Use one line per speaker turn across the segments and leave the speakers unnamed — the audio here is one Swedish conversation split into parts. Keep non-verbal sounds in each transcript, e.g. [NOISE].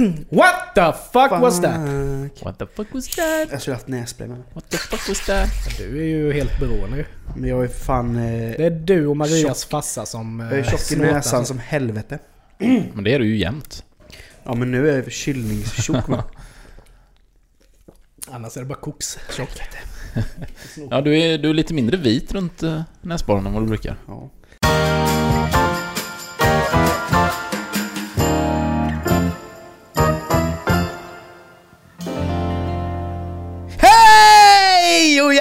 [CLEARS THROAT] What the fuck was that?
What the fuck was that?
Jag skulle haft nässpray med mig.
What the fuck was that?
Du är ju helt beroende ju.
Men jag är fan... Eh,
Det är du och Marias farsa som...
jag är
eh,
tjock i näsan som helvete. [CLEARS THROAT]
Men det är du ju jämt.
Ja men nu är jag förkylningstjock med. [LAUGHS]
Annars är det bara koks. Tjock.
Ja, du är, du är lite mindre vit runt uh, näsborren än vad du brukar.
Ja.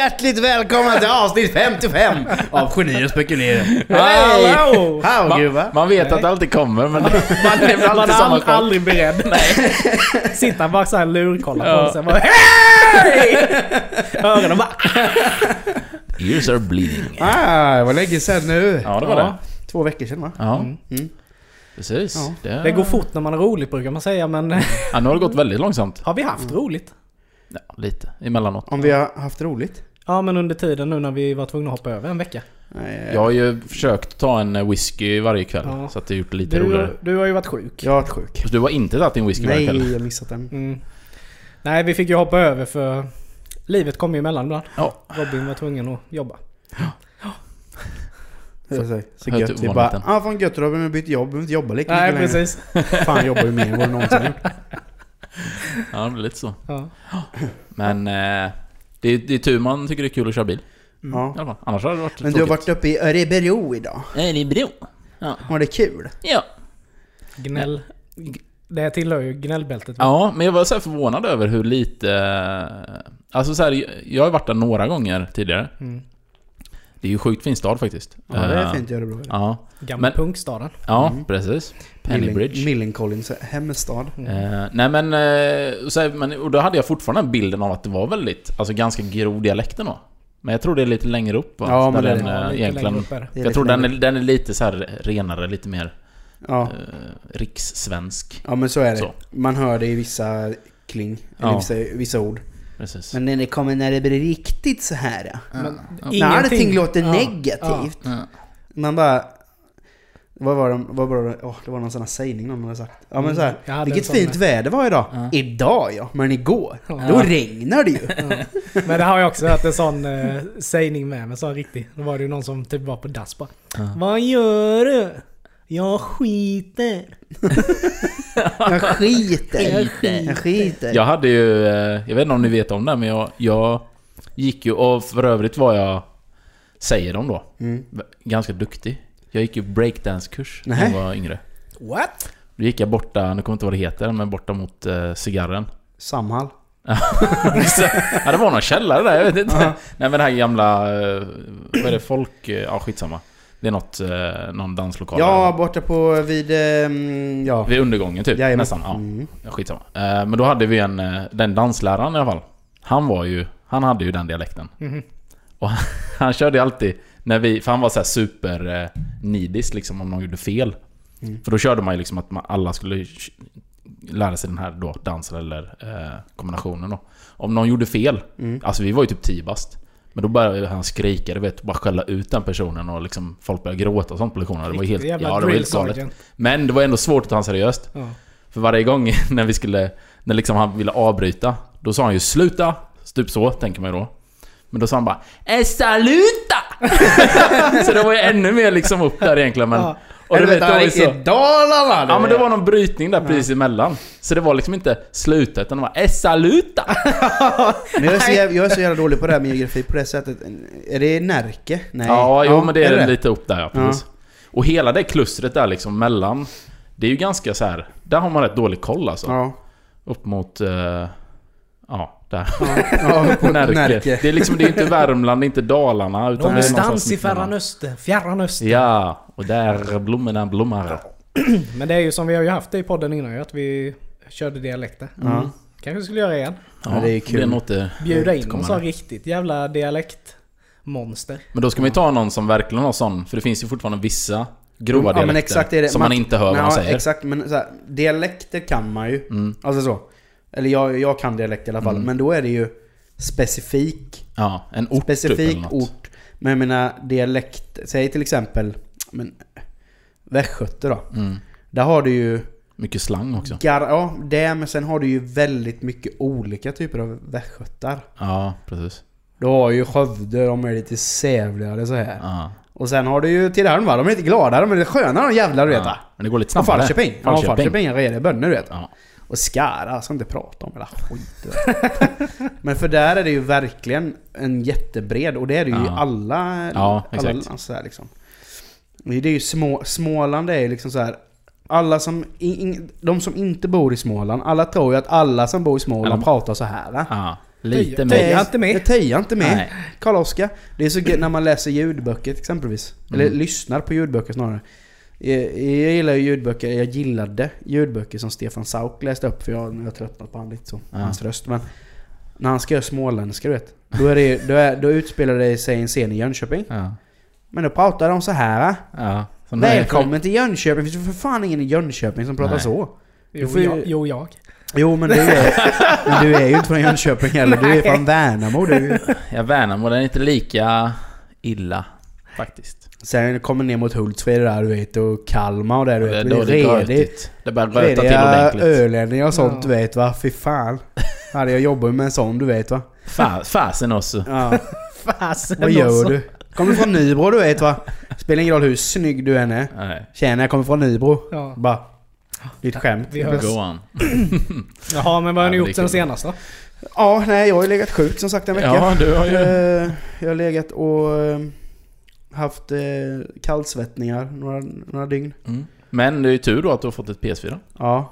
Hjärtligt välkomna till avsnitt 55 av Geni och spekulerar.
Hallå!
Hallå
Man,
gubbar!
man vet att det alltid kommer, men man är väl
Man
alltid
är
samma
aldrig, beredd. [LAUGHS] Sitter han bara såhär lurkollar på
Ja.
och bara Hej! Öronen bara...
Ears are bleeding.
Ah, det var länge sedan nu.
Ja, det var det.
Två veckor sedan va?
Ja,
Mm.
precis.
Ja.
Det,
Det går fort när man är roligt brukar man säga men
Ja, nu har det gått väldigt långsamt.
har vi haft roligt?
Ja, lite. Emellanåt.
Om vi har haft roligt?
Ja men under tiden nu när vi var tvungna att hoppa över en vecka.
Nej,
Jag har ju försökt ta en whisky varje kväll,
Ja.
så att det har gjort det lite roligare.
Du, du har ju varit sjuk.
Jag har varit sjuk.
Så du har inte tagit din whisky varje kväll?
Nej, jag har missat den.
Mm. Nej, vi fick ju hoppa över för livet kom ju emellan ibland.
Ja.
Robin var tvungen att jobba.
Så, så, så gött. Vi bara, ah fan gött Robin, vi bytt jobb, vi behöver inte jobba lika
Nej,
mycket längre.
precis. [LAUGHS]
Fan, jag jobbar ju mer än vad du någonsin har gjort.
Ja, det blir lite så.
Ja.
Men eh, det, är, det är tur man tycker det är kul att köra bil.
Ja.
I alla fall. Annars hade det varit
Men du har
tråkigt.
varit uppe i Örebro idag.
Nej, det är bro. Ja.
Var det kul?
ja.
Gnäll. Det tillhör ju gnällbältet.
Ja, men jag var så här förvånad över hur lite... Alltså så här, jag har varit där några gånger tidigare.
Mm.
Det är ju sjukt fin stad faktiskt.
Ja, det är
Eh,
fint i Örebro.
Ja,
Gamla
Men-
punkstaden.
ja
Mm.
precis. Pennybridge.
Millencolins hemstad.
Eh, nej men, eh, så men, och då hade jag fortfarande den bilden av att det var väldigt, alltså ganska grov dialekt ändå. Men jag tror det är lite längre upp va?
Ja, men
Där
det är
den, eh,
Ja, lite
egentligen,
längre upp är det.
Jag tror den är, den är lite så här renare, lite mer
Ja.
eh, rikssvensk.
ja, men så är det.
Så.
Man hör det i vissa kling, eller
Ja.
vissa, vissa ord.
Precis.
Men när det kommer när det blir riktigt så här. Ja.
Men
När allting låter
Ja,
negativt.
Ja.
Man bara... Vad var det? Vad var det? Åh, det var någon sån här sägning någon hade sagt. Ja men så här,
Mm,
Vilket fint
med.
väder var idag.
Ja.
Idag ja, men igår.
Ja.
Då regnar det ju.
Ja. Men det har jag också hört en sån eh, sägning med, men så riktig. Då var det ju någon som typ var på dass bara.
Ja.
Vad gör du? Jag skiter. [LAUGHS]
Jag skiter.
Jag skiter.
Jag skiter.
Jag hade ju, eh, jag vet inte om ni vet om det men jag, jag gick ju, och för övrigt var jag, säger de då,
Mm.
ganska duktig. Jag gick ju breakdance-kurs när jag var yngre.
What?
Då gick jag borta, nu kommer jag inte vad det heter, men borta mot eh, cigarren.
Samhall. [LAUGHS]
Så, ja, det var någon källare där, jag vet inte.
Ja.
Nej men det här gamla... eh, Vad är det? Folk... eh, Ja, skitsamma. Det är något, eh, någon danslokal.
Ja, borta på vid... ehm, Ja.
Vid undergången typ,
Jajamän.
nästan. Ja,
Mm.
ja, skitsamma. Eh, Men då hade vi en... eh, Den dansläraren i alla fall. Han var ju... Han hade ju den dialekten.
Mhm.
Och han, [LAUGHS] han körde ju alltid... När vi, för han var så här super eh, nidis liksom om någon gjorde fel.
Mm.
För då körde man ju liksom att man, alla skulle sh- lära sig den här då, dansen eller eh, kombinationen då. Om någon gjorde fel,
Mm.
alltså vi var ju typ 10 bast. Men då började han skrika, du vet, bara skälla ut den personen och liksom folk började gråta och sånt på lektionerna. Det var helt, ja, det var helt galet. Men det var ändå svårt att ta honom seriöst.
Ja.
För varje gång [LAUGHS] när vi skulle... När liksom han ville avbryta, då sa han ju 'Sluta!' Typ så, tänker man ju då. Men då sa han bara 'Eh, saluta!' [LAUGHS] så det var ju ännu mer liksom upp där egentligen men...
Ja.
Och du vet, det var så...
Dalarna!
Ja men det var någon brytning där precis emellan. Så det var liksom inte 'sluta' utan det var 'Eh, saluta!' [LAUGHS]
Men jag, är så jävla, jag är så jävla dålig på det här med geografi på det sättet. Är det Närke? Nej.
Ja, jo men det är,
det
lite upp där ja, precis. Och hela det klustret där liksom mellan... Det är ju ganska så här. Där har man rätt dålig koll alltså.
Ja.
Upp mot... eh, ja, där.
ja [LAUGHS] på
Närke.
Närke.
Det är liksom, det är inte Värmland, det är inte Dalarna. Utan det är
Någonstans i. Fjärran Öster. Fjärran Öster.
Ja, och där blommorna blommar. [CLEARS THROAT]
Men det är ju som vi har ju haft det i podden innan att vi körde dialekter.
Ja.
Kanske skulle göra igen.
Ja,
Ja, det är kul.
blir något det
Bjuda in någon sån
det.
riktigt jävla dialektmonster.
Men då ska man ju ta någon som verkligen har sån, för det finns ju fortfarande vissa grova
Ja,
dialekter
men exakt är det.
som man, inte hör vad man säger.
Exakt, men så här, dialekter kan man ju.
Mm.
Alltså så. Eller jag, jag kan dialekt i alla fall.
Mm.
Men då är det ju specifik,
Ja, en ort typ,
specifik
något.
ort. Men jag menar dialekt, säg till exempel men, västgöte då.
Mm.
Där har du ju
Mycket slang också.
Gar, ja, det men sen har du ju väldigt mycket olika typer av västgötar.
Ja, precis.
Du har ju Skövde, de är lite sävligare så här.
Ja.
Och sen har du ju Tidaholm va, de är lite glada, de är lite sköna de jävlar du vet va.
Ja. Men det går lite
Och
snabbare.
Falköping. Ja,
Falköping.
Falköping är rediga bönder du vet.
Ja.
Och Skara ska inte prata om hela skit. [LAUGHS] Men för där är det ju verkligen en jättebred och det är det ju i
Ja.
alla...
Ja,
alla
exakt.
så här liksom. Det är ju små, Småland är ju liksom så här. Alla som... In, de som inte bor i Småland, alla tror ju att alla som bor i Småland
Eller-
pratar så här.
Ja. Lite mer.
Töja inte med.
Jag töjar inte med. Karl-Oskar. Det är så när man läser ljudböcker exempelvis. Eller
Mm.
lyssnar på ljudböcker snarare. Jag, jag gillar ju ljudböcker, jag gillade ljudböcker som Stefan Sauk läste upp för jag, jag har tröttnat på han lite så,
Ja.
hans röst. Men när han ska göra småländska du vet. Då, är det, då, är, då utspelar det sig en scen i Jönköping.
Ja.
Men då pratar de så här. va?
Ja. Så nu är-
Välkommen till Jönköping. Det finns för fan ingen i Jönköping som pratar
Nej.
så.
Jo,
får ju-
jag, jo, jag.
Jo men du är, men du är ju inte från Jönköping heller. Du är från Värnamo du.
Ja, Värnamo, den är inte lika illa faktiskt.
Sen kommer ner mot Hultsfred där du vet och Kalmar och där du vet.
det är
redigt.
Det börjar röta till ordentligt.
ölänningar och sånt
Ja.
du vet va. Fy fan. Hade jag jobbat med en sån du vet va.
Fa- Fasen också.
Ja. [LAUGHS]
Fasen
Vad gör
också.
du? Kommer från Nybro du vet va. Spelar ingen roll hur snygg du än är.
Nej.
Tjena jag kommer från Nybro.
Ja.
Bara. Ditt skämt.
Vi hörs.
Go on. [CLEARS THROAT]
Jaha, men vad har
Ja,
ni
men det är
gjort sen senast då?
Ja, nej jag har ju legat sjuk som sagt en vecka.
Ja, du har ju...
Eh, jag har legat och eh, haft eh, kallsvettningar några, några dygn.
Mm. Men det är ju tur då att du har fått ett PS4.
Ja.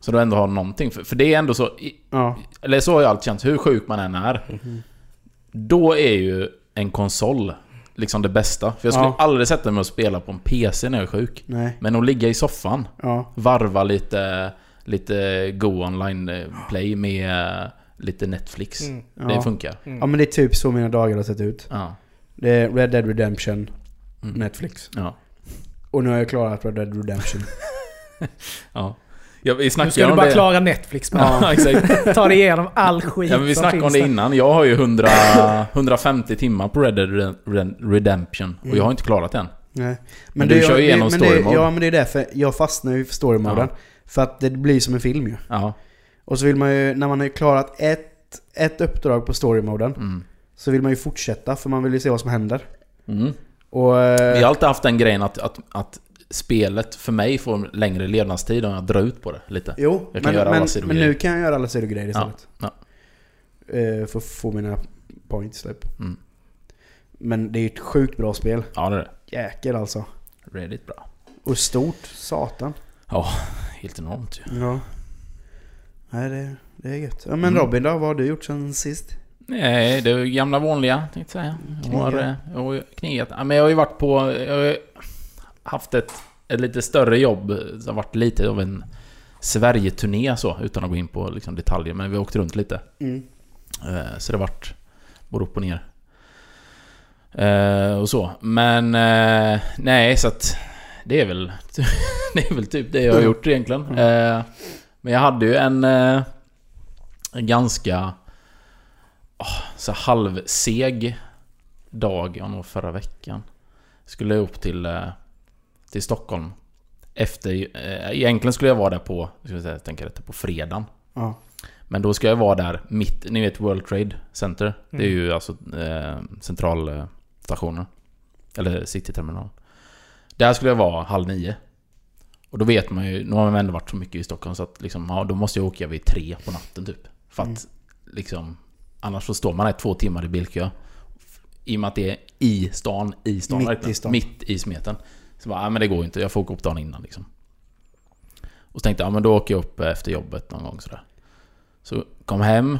Så du ändå har någonting. För, för det är ändå så... i-
Ja.
Eller så har jag alltid känt, hur sjuk man än är.
Mhm.
Då är ju en konsol liksom det bästa. För jag skulle
Ja.
aldrig sätta mig och spela på en PC när jag är sjuk.
Nej.
Men att ligga i soffan,
Ja.
varva lite, lite Go online eh, play med eh, lite Netflix.
Mm.
Det
Ja.
funkar.
ja men det är typ så mina dagar har sett ut.
Ja.
Det är Red Dead Redemption,
Mm.
Netflix.
Ja.
Och nu har jag klarat Red Dead Redemption. [LAUGHS]
ja. ja vi
Nu ska du bara
det.
klara Netflix bara.
Ja, [LAUGHS] exakt.
Ta dig igenom all skit
Ja, men vi snackade om det
där.
innan. Jag har ju 100, 150 [LAUGHS] timmar på Red Dead Red- Redemption. Och jag har inte klarat den.
Nej.
Men du
det-
kör ju
det-
igenom
men
story mode.
Ja men det är därför jag fastnar ju för story moden. För att det blir som en film ju.
Ja.
Och så vill man ju, när man har klarat ett, ett uppdrag på story moden
Mm.
Så vill man ju fortsätta för man vill ju se vad som händer.
Mm.
Och... eh,
Vi har alltid haft den grejen att, att, att spelet för mig får längre levnadstid om jag drar ut på det lite.
Jo, men, men, men nu kan jag göra alla sidogrejer
Ja,
istället.
ja.
Eh, för att få mina points typ.
Mm.
Men det är ett sjukt bra spel.
Ja, det är det.
Jäkel alltså.
Redigt bra.
Och stort, satan.
Helt enormt ju.
Ja. Nej, det, det är gött. Ja, men
Mm.
Robin då, vad har du gjort sen sist?
Nej, det är gamla vanliga, tänkte jag säga. Jag har, eh, jag har knigat. Men jag har ju varit på... Jag har haft ett, ett lite större jobb. Det har varit lite av en Sverige-turné så, utan att gå in på liksom, detaljer. Men vi har åkt runt lite.
Mm.
Eh, Så det har varit både upp och ner. Eh, och så. Men eh, nej, så att det är väl [LAUGHS] det är väl typ det jag har gjort egentligen. Eh, men jag hade ju en, eh, en ganska oh, så halvseg dag, ja nog förra veckan. Skulle jag upp till, eh, till Stockholm. Efter, eh, egentligen skulle jag vara där på, ska jag säga, jag tänker rätt, på fredagen.
Ja.
Men då ska jag vara där mitt, ni vet World Trade Center. Det är
Mm.
ju alltså eh, centralstationen. Eller cityterminalen. Där skulle jag vara halv nio. Och då vet man ju, nu har man ändå varit så mycket i Stockholm så att liksom, ja, då måste jag åka vid tre på natten typ. För att
Mm.
liksom, annars så står man där två timmar i bilkö. I och med att det är i stan, i stan
Mitt
verkligen.
i stan.
Mitt i smeten. Så bara, ja men det går ju inte, jag får åka upp dagen innan liksom. Och så tänkte jag, ja men då åker jag upp efter jobbet någon gång sådär. Så kom hem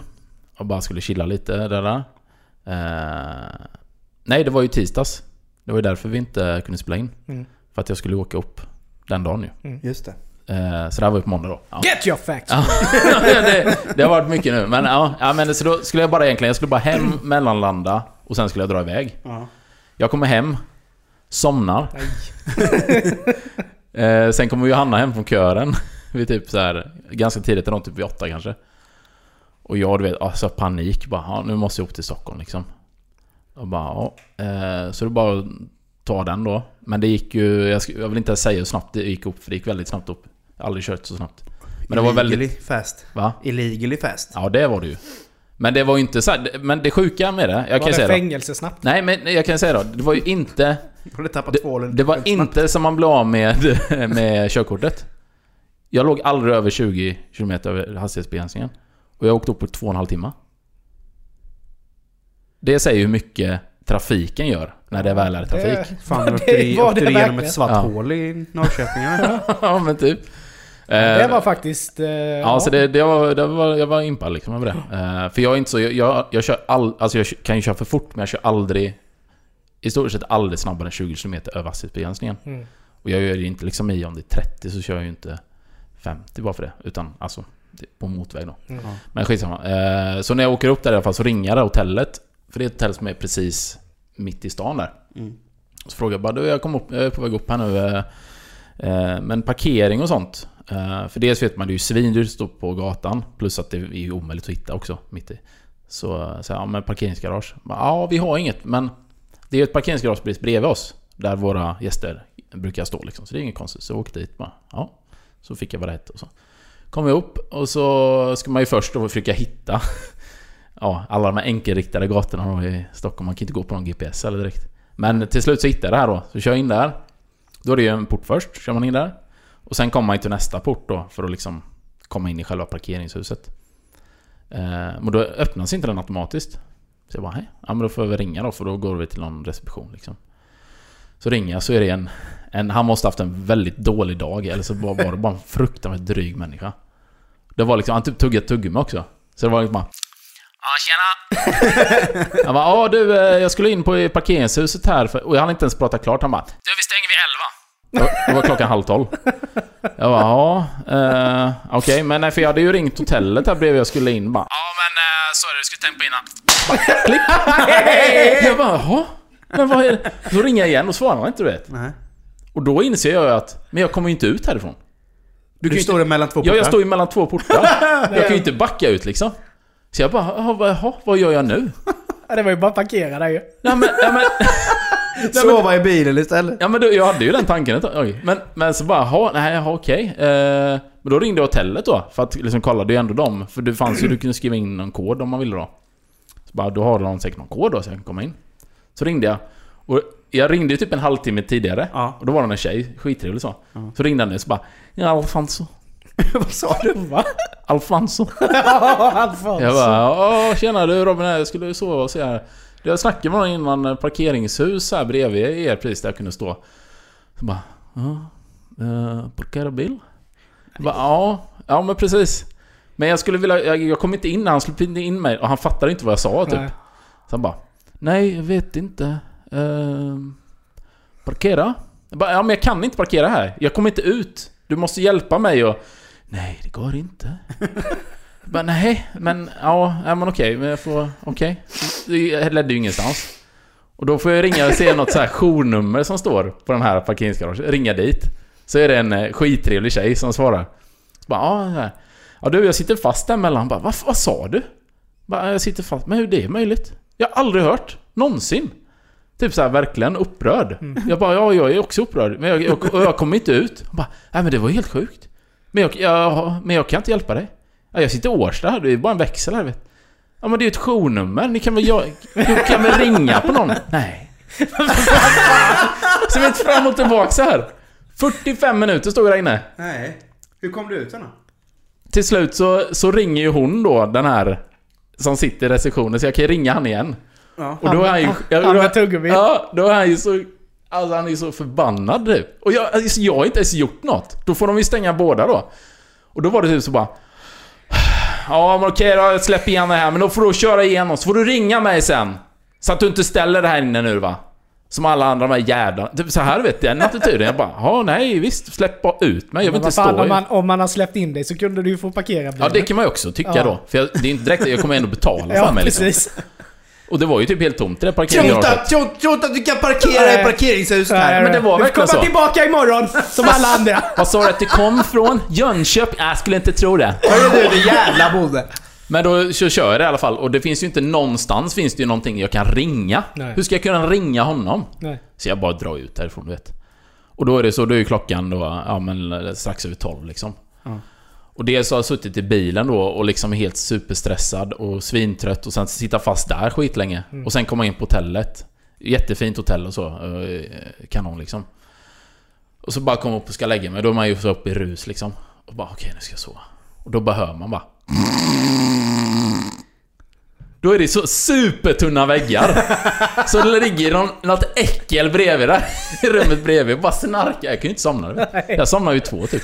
och bara skulle chilla lite där. där. Eh, nej, det var ju tisdags. Det var ju därför vi inte kunde spela in.
Mm.
För att jag skulle åka upp den dagen ju.
Just det.
Eh, så det här var ju på måndag då. Ja.
Get your facts! [LAUGHS]
Ja, det, det har varit mycket nu. Men ja, ja, men så då skulle jag bara egentligen, jag skulle bara hem, mellanlanda och sen skulle jag dra iväg.
Ja.
Jag kommer hem, somnar. [LAUGHS] Eh, sen kommer Johanna hem från kören. [LAUGHS] vid typ så här ganska tidigt, eller typ vid åtta kanske. Och jag, du vet, alltså panik bara. Nu måste jag upp till Stockholm liksom. Och bara, ja. Eh, så det är bara att ta den då. Men det gick ju, jag vill inte säga hur snabbt det gick upp, för det gick väldigt snabbt upp. Aldrig kört så snabbt. Men det var väldigt...
Illegally fast.
Va?
Illegally fast.
Ja, det var det ju. Men det var ju inte så här, Men det sjuka med det, jag kan
var
ju
det
säga då.
fängelse snabbt?
Nej, men jag kan säga då. Det var ju inte... [LAUGHS] Det, det var inte som man blev av med, [LAUGHS] med körkortet. Jag låg aldrig över 20 km över hastighetsbegränsningen. Och jag åkte upp på två och en halv timme. Det säger hur mycket trafiken gör när det väl är trafik.
Fan, [LAUGHS]
det
åkte
var
åkte
det
du igenom
verkligen.
ett svart
Ja.
hål i Norrköping
ja, men typ.
Det
Eh,
var faktiskt... Eh,
Ja, så det, det, var, det var, jag var impad liksom över det. Eh, för jag är inte så... Jag, jag, jag kör all, Alltså jag kan ju köra för fort, men jag kör aldrig... I stort sett aldrig snabbare än 20 km över hastighetsbegränsningen.
Mm.
Och jag gör ju inte liksom i om det är 30 så kör jag ju inte 50 bara för det. Utan alltså, det- på motväg då.
Mm.
Men skitsamma. Eh, så när jag åker upp där i alla fall så ringer jag det hotellet. För det är ett hotell som är precis mitt i stan där.
Mm.
Så frågar jag bara du, jag, kom upp, jag är på väg upp här nu. men parkering och sånt. Eh, för dels vet man det är ju svindyrt att stå på gatan. Plus att det är ju omöjligt att hitta också mitt i. Så, så ja men parkeringsgarage. Ja, vi har inget men det är ju ett parkeringsgarage precis bredvid oss. Där våra gäster brukar stå liksom. Så det är inget konstigt. Så jag åkte dit bara. Ja. Så fick jag vad det hette och så. Kom jag upp och så ska man ju först då försöka hitta [LAUGHS] Ja, alla de här enkelriktade gatorna då i Stockholm. Man kan inte gå på någon GPS eller direkt. Men till slut så hittade jag det här då. Så kör jag in där. Då är det ju en port först, kör man in där. Och sen kommer man ju till nästa port då för att liksom komma in i själva parkeringshuset. Eh, men då öppnas inte den automatiskt. Så jag bara, hej. Ja men då får jag väl ringa då för då går vi till någon reception liksom. Så ringer jag så är det en, en han måste haft en väldigt dålig dag eller så var, var det bara en fruktansvärt dryg människa. Det var liksom, han typ tuggade tuggummi också. Så det var liksom bara Ja, tjena! [LAUGHS] Han bara, ja du, eh, jag skulle in på parkeringshuset här för, och jag hann inte ens prata klart. Han bara, du vi stänger vid 11. Det var, klockan halv tolv. Jag bara, ja, eh, okej, men nej, för jag hade ju ringt hotellet här bredvid jag skulle in bara. Ja, men eh, så är det, du skulle tänkt på innan. Klick! [LAUGHS] Jag bara, jaha? Men vad är det? Så ringer jag igen och svarar inte du vet.
Nej.
Och då inser jag ju att, men jag kommer ju inte ut härifrån.
Du,
kan ju
står mellan två
Ja, jag
portar.
står ju mellan två portar. [LAUGHS] jag kan ju inte backa ut liksom. Så jag bara, jaha, vad- gör jag nu? [LAUGHS]
Det var ju bara att parkera där ju.
Ja men, ja, men,
Sova i bilen istället.
ja, men då, jag hade ju den tanken ett. Oj. Men, men så bara, jaha, nej, okej. Eh, men då ringde jag hotellet då, för att liksom kolla, det är ju ändå dem. För det fanns ju, du kunde skriva in någon kod om man ville då. Så bara, då har de säkert någon kod då så jag kan komma in. Så ringde jag. Och jag ringde ju typ en halvtimme tidigare.
Ja.
Och då var det en tjej, skittrevlig så.
Ja.
Så ringde han nu så bara, ja, Alfonso. [LAUGHS]
Vad sa du?
Va?
Alfonso. [LAUGHS]
Ja, Alfons.
Jag bara, åh tjena du Robin här, jag skulle sova och se här. Jag snackade med någon innan eh, parkeringshus här bredvid er precis där jag kunde stå. Så bara, ja, uh, parkera bil? Jag bara, ja, ja men precis. Men jag skulle vilja, jag, jag kom inte in, han släppte inte in mig och han fattade inte vad jag sa typ.
Nej.
Så han bara, nej jag vet inte. Ehm, parkera? Jag bara, ja men jag kan inte parkera här. Jag kommer inte ut. Du måste hjälpa mig och... Nej, det går inte. [LAUGHS] Bara, nej, men ja, ja men okej, men jag får, okej. Det ledde ju ingenstans. Och då får jag ringa och se något så här journummer som står på den här parkeringsgaraget. Ringa dit. Så är det en eh, skittrevlig tjej som svarar. Så bara, ja, ja du, jag sitter fast där mellan. Bara, vad, vad sa du? Bara, jag sitter fast. Men hur det är möjligt? Jag har aldrig hört. Någonsin. Typ så här verkligen upprörd. Jag bara, ja jag är också upprörd. Men jag, jag, jag kommer inte ut. Hon bara, nej men det var helt sjukt. Men jag, jag, men jag kan inte hjälpa dig. Ja, jag sitter i Årsta här, det är bara en växel här vet Ja men det är ju ett journummer, ni kan väl, jag, du kan väl ringa på någon? Nej. [LAUGHS] så vi vet fram och tillbaka så här. 45 minuter stod jag där inne.
Nej. Hur kom du ut sen då?
Till slut så, så ringer ju hon då, den här som sitter i receptionen, så jag kan ju ringa han igen.
Ja.
Och då är han ju...
Han-
ja,
han
då-
med tuggummi.
Ja, då är han ju så... Alltså han är ju så förbannad typ. Och jag, alltså, jag har inte ens gjort något. Då får de ju stänga båda då. Och då var det typ så bara... Ja men okej då, släpp igen det här. Men då får du köra igenom, så får du ringa mig sen. Så att du inte ställer det här inne nu va. Som alla andra de här jävlarna. Typ så här vet jag, den attityden. Jag bara, ja nej visst, släpp bara ut mig. Jag vill
Men
inte
vad fan,
stå
om man, om man har släppt in dig så kunde du ju få parkera bilen.
Ja det kan man ju också tycka
Ja.
då. För jag, det är inte direkt, jag kommer ändå betala
Ja,
för mig liksom.
precis.
Och det var ju typ helt tomt i det parkeringsgaraget.
Tro inte att du kan parkera i parkeringshuset här.
men det var
du
verkligen
kommer
så.
tillbaka imorgon, som alla andra.
Vad sa du att du kom från? Jönköping? Jag skulle inte tro det.
Hörru du, din jävla bonde.
Men då så kör jag det i alla fall och det finns ju inte någonstans finns det ju någonting jag kan ringa.
Nej.
Hur ska jag kunna ringa honom?
Nej.
Så jag bara drar ut därifrån du vet. Och då är det så, då är ju klockan då, ja men strax över 12 liksom.
Ja.
Och dels har jag suttit i bilen då och liksom är helt superstressad och svintrött och sen sitta fast där skitlänge.
Mm.
Och sen komma in på hotellet. Jättefint hotell och så. eh, Kanon liksom. Och så bara komma upp och ska lägga mig. Då är man ju så uppe i rus liksom. Och bara okej, nu ska jag sova. Och då bara hör man bara... Då är det så supertunna väggar. Så det ligger någon, något äckel bredvid där. I rummet bredvid bara snarkar. Jag kan ju inte somna. Jag somnade ju två typ.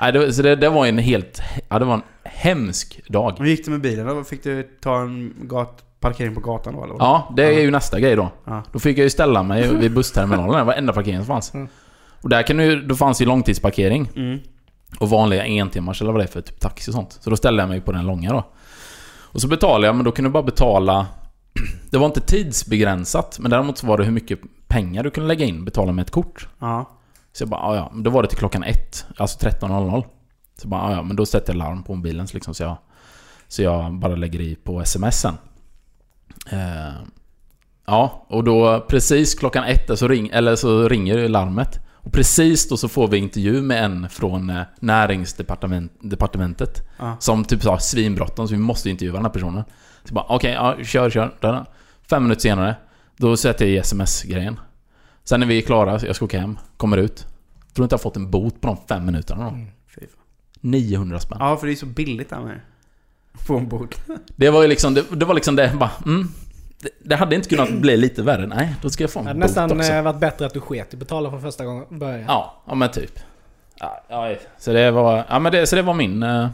Nej, det, så det, det var en helt... Ja, det var en hemsk dag.
Hur gick det med bilen då? Fick du ta en gat, parkering på gatan då eller?
Ja, det är ju nästa grej då.
Ja.
Då fick jag ju ställa mig vid bussterminalen. Det var enda parkeringen som fanns.
Mm.
Och där kan du, då fanns ju långtidsparkering.
Mm.
Och vanliga entimmars eller vad det är för typ taxi och sånt. Så då ställde jag mig på den långa då. Och så betalade jag, men då kunde du bara betala... [CLEARS THROAT] Det var inte tidsbegränsat, men däremot så var det hur mycket pengar du kunde lägga in betala med ett kort.
Ja.
Så jag bara, "Ah, ja, men då var det till klockan ett, alltså 13.00. Så jag bara, "Ah, ja, men då sätter jag larm på mobilen liksom så jag, så jag bara lägger i på smsen. Eh, ja, och då precis klockan ett så, ring, eller så ringer larmet. Och precis då så får vi intervju med en från eh, näringsdepartementet.
Ja.
Som typ sa svinbråttom, så vi måste intervjua den här personen. Så bara, okej, ja, kör, kör. Fem minuter senare, då sätter jag i sms-grejen. Sen är vi klara, jag ska åka hem, kommer ut. Tror inte jag har fått en bot på de fem minuterna då.
Mm.
Fy fan.
900 spänn.
Ja, för det är så billigt där med. [LAUGHS] Få en bord.
Det var ju liksom, det, det var liksom det, bara, mm. Det, det hade inte kunnat bli lite värre. Nej, då ska jag få en
Det hade
bot
nästan
också.
eh, varit bättre att du sket i betala från första gången början.
Ja, ja men typ. Ja, ja, så det var, ja men det, så det var min... eh,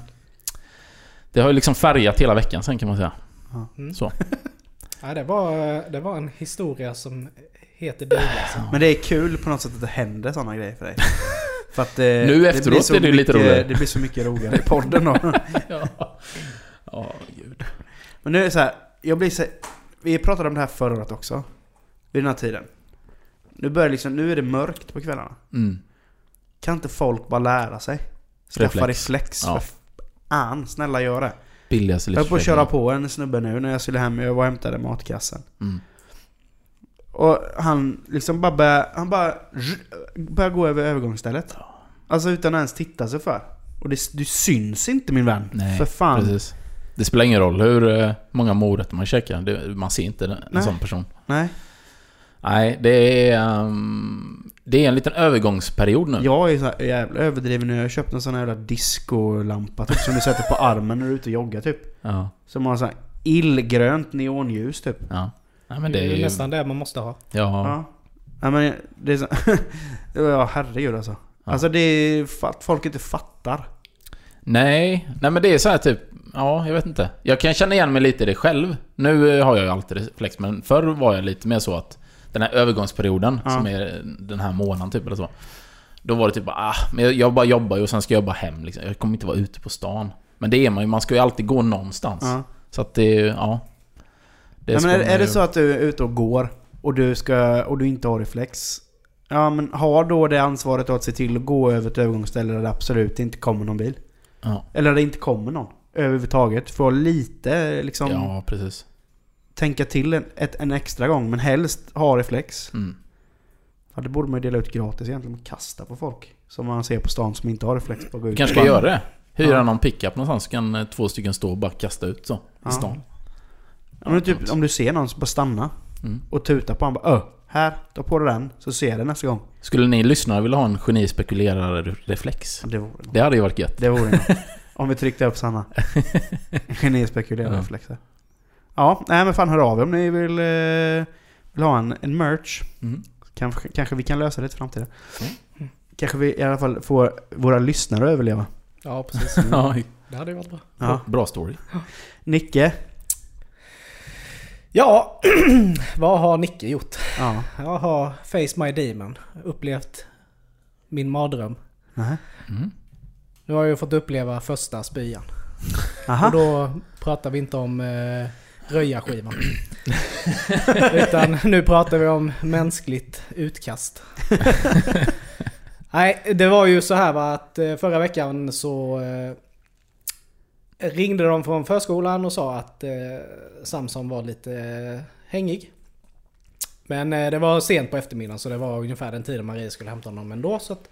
Det har ju liksom färgat hela veckan sen kan man säga.
Mm.
Så. [LAUGHS]
Ja, det, var, det var en historia som heter duga. Alltså.
Men det är kul på något sätt att det händer sådana grejer för dig. [LAUGHS] För att, eh,
Nu
det
efteråt
blir så
är det ju lite
mycket-
roligare.
Det blir så mycket roligare [LAUGHS] i podden då. [LAUGHS]
ja. Ja, gud.
Men nu är det så här, jag blir så Vi pratade om det här förra året också. Vid den här tiden. Nu börjar liksom, nu är det mörkt på kvällarna.
Mm.
Kan inte folk bara lära sig? Skaffa
Reflex.
reflex.
Ja.
För fan, snälla gör det.
Billigaste
Jag höll på att köra på en snubbe nu när jag skulle hem. Jag var och hämtade matkassen.
Mm.
Och han liksom bara började, han bara började gå över övergångsstället. Alltså utan att ens titta sig för. Och det, du syns inte min vän.
Nej,
för fan.
precis. Det spelar ingen roll hur eh, många morötter man käkar. Det, man ser inte en
Nej.
sån person.
Nej.
Nej, det är... ehm, det är en liten övergångsperiod nu.
Jag är så här jävla överdriven nu. Jag har köpt en sån här jävla discolampa typ, som du sätter på armen när du är ute och joggar typ.
Ja.
Som har så här illgrönt neonljus typ.
ja. Nej, men
Det är ju nästan det man måste ha.
Ja.
Ja. ja men det är så... [LAUGHS] ja herregud alltså.
Ja.
Alltså det är att folk inte fattar.
Nej, nej men det är så här typ... Ja, jag vet inte. Jag kan känna igen mig lite i det själv. Nu eh, har jag ju alltid reflex, men förr var jag lite mer så att... Den här övergångsperioden,
Ja.
som är den här månaden typ eller så. Då var det typ bara, ah, men jag, jag bara jobbar ju och sen ska jag bara hem liksom. Jag kommer inte vara ute på stan. Men det är man ju, man ska ju alltid gå någonstans.
Ja.
Så att det är ju, ja. Det ska
men är, är det så att du är ute och går och du, ska, och du inte har reflex? Ja men har då det ansvaret att se till att gå över ett övergångsställe där det absolut inte kommer någon bil?
Ja,
Eller där det inte kommer någon överhuvudtaget. Få lite liksom
ja precis.
tänka till en, ett, en extra gång men helst ha reflex.
Mm.
Ja, det borde man ju dela ut gratis egentligen kasta på folk. Som man ser på stan som inte har reflex på att gå ut.
kanske ska göra det. Hyra
Ja.
någon pickup någonstans så kan eh, två stycken stå och bara kasta ut så. I
Ja.
stan.
Ja, men typ, om du ser någon så bara stanna
Mm.
och tuta på honom. Bara, Öh, här, ta på dig den så ser jag det nästa gång.
Skulle ni lyssnare vilja ha en genispekulerare-reflex?
Det vore något.
Det hade ju varit gött.
Det vore något. [LAUGHS] Om vi tryckte upp Sanna. [LAUGHS] Geni spekulerar
Ja.
reflexer. Ja, nej men fan hör av er om ni vill, eh, vill ha en, en merch.
Mm.
Kanske, kanske vi kan lösa det i framtiden.
Mm.
Kanske vi i alla fall får våra lyssnare att överleva.
Ja, precis. [LAUGHS]
Ja,
Det hade ju varit bra.
Ja.
bra story.
Nicke?
Ja, [CLEARS THROAT] vad har Nicke gjort?
Ja.
Jag har Face My Demon. Upplevt min mardröm.
Mm.
Nu har jag ju fått uppleva första spyan.
Aha.
Och då pratar vi inte om eh, röjarskivan. [CLEARS THROAT] Utan nu pratar vi om mänskligt utkast. [LAUGHS] Nej, det var ju så här va att eh, förra veckan så eh, ringde de från förskolan och sa att eh, Samson var lite eh, hängig. Men eh, det var sent på eftermiddagen så det var ungefär den tiden Maria skulle hämta honom ändå. Så att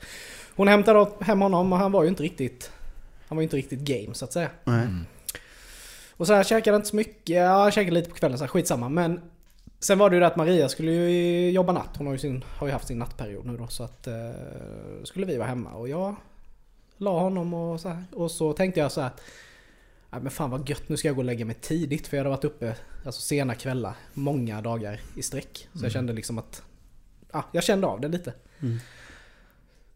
hon hämtade hem honom och han var ju inte riktigt... Han var ju inte riktigt game så att säga.
Nej.
Och så här käkade inte så mycket. Ja, jag käkade lite på kvällen så här, skitsamma. Men sen var det ju det att Maria skulle ju jobba natt. Hon har ju, sin, har ju haft sin nattperiod nu då. Så att eh, skulle vi vara hemma. Och jag la honom och så här. Och så tänkte jag så här. att, "Nej, men fan vad gött, nu ska jag gå och lägga mig tidigt. För jag hade varit uppe alltså, sena kvällar, många dagar i sträck. Så jag kände liksom att... Ja, jag kände av det lite.
Mm.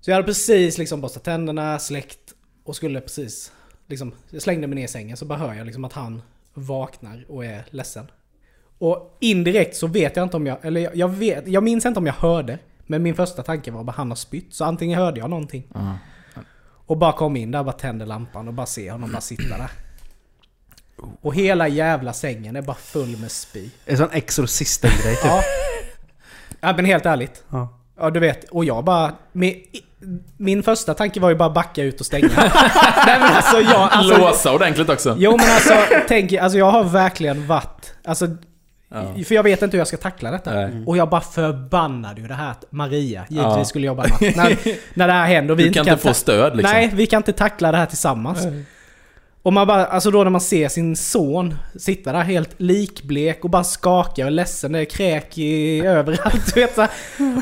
Så jag hade precis liksom borstat tänderna, släckt och skulle precis... Liksom, jag slängde mig ner i sängen så bara hör jag liksom att han vaknar och är ledsen. Och indirekt så vet jag inte om jag... Eller jag, jag, vet, jag minns inte om jag hörde. Men min första tanke var bara han har spytt. Så antingen hörde jag någonting.
Ja.
Och bara kom in där, bara tände lampan och bara se honom bara sitta där. Och hela jävla sängen är bara full med spy.
En sån exorcisten-grej typ.
Ja. ja men helt ärligt.
Ja.
Ja du vet, och jag bara... Min, min första tanke var ju bara backa ut och stänga. [LAUGHS] Nej men alltså jag... Alltså,
Låsa ordentligt också.
Jo men alltså, tänk, alltså jag har verkligen varit... Alltså,
Ja.
för jag vet inte hur jag ska tackla detta.
Nej.
Och jag bara förbannade ju det här att Maria givetvis
Ja.
skulle jobba natt. När, [LAUGHS] när det här händer och vi
Du
inte
kan inte få stöd liksom.
Nej, vi kan inte tackla det här tillsammans. Och man bara, alltså då när man ser sin son sitta där helt likblek och bara skaka och ledsen, det är kräk i, överallt. Du vet, så.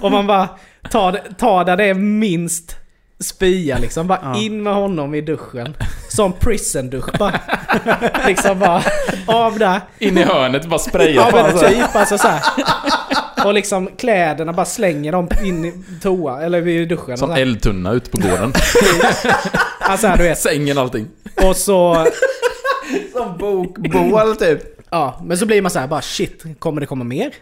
Och man bara tar, det- tar där det är minst spya liksom. Bara
Ja.
in med honom i duschen. Som prison-dusch bara. [LAUGHS] liksom bara av där.
In i hörnet, bara spraya
Ja
på
men
honom så här.
typ alltså så här. Och liksom kläderna bara slänger dem in i toa, eller i duschen.
Som eldtunna ute på gården. [LAUGHS]
Alltså här, du vet.
Sängen allting.
Och så... [LAUGHS]
Som bokbål typ.
Ja, men så blir man så här bara shit, kommer det komma mer?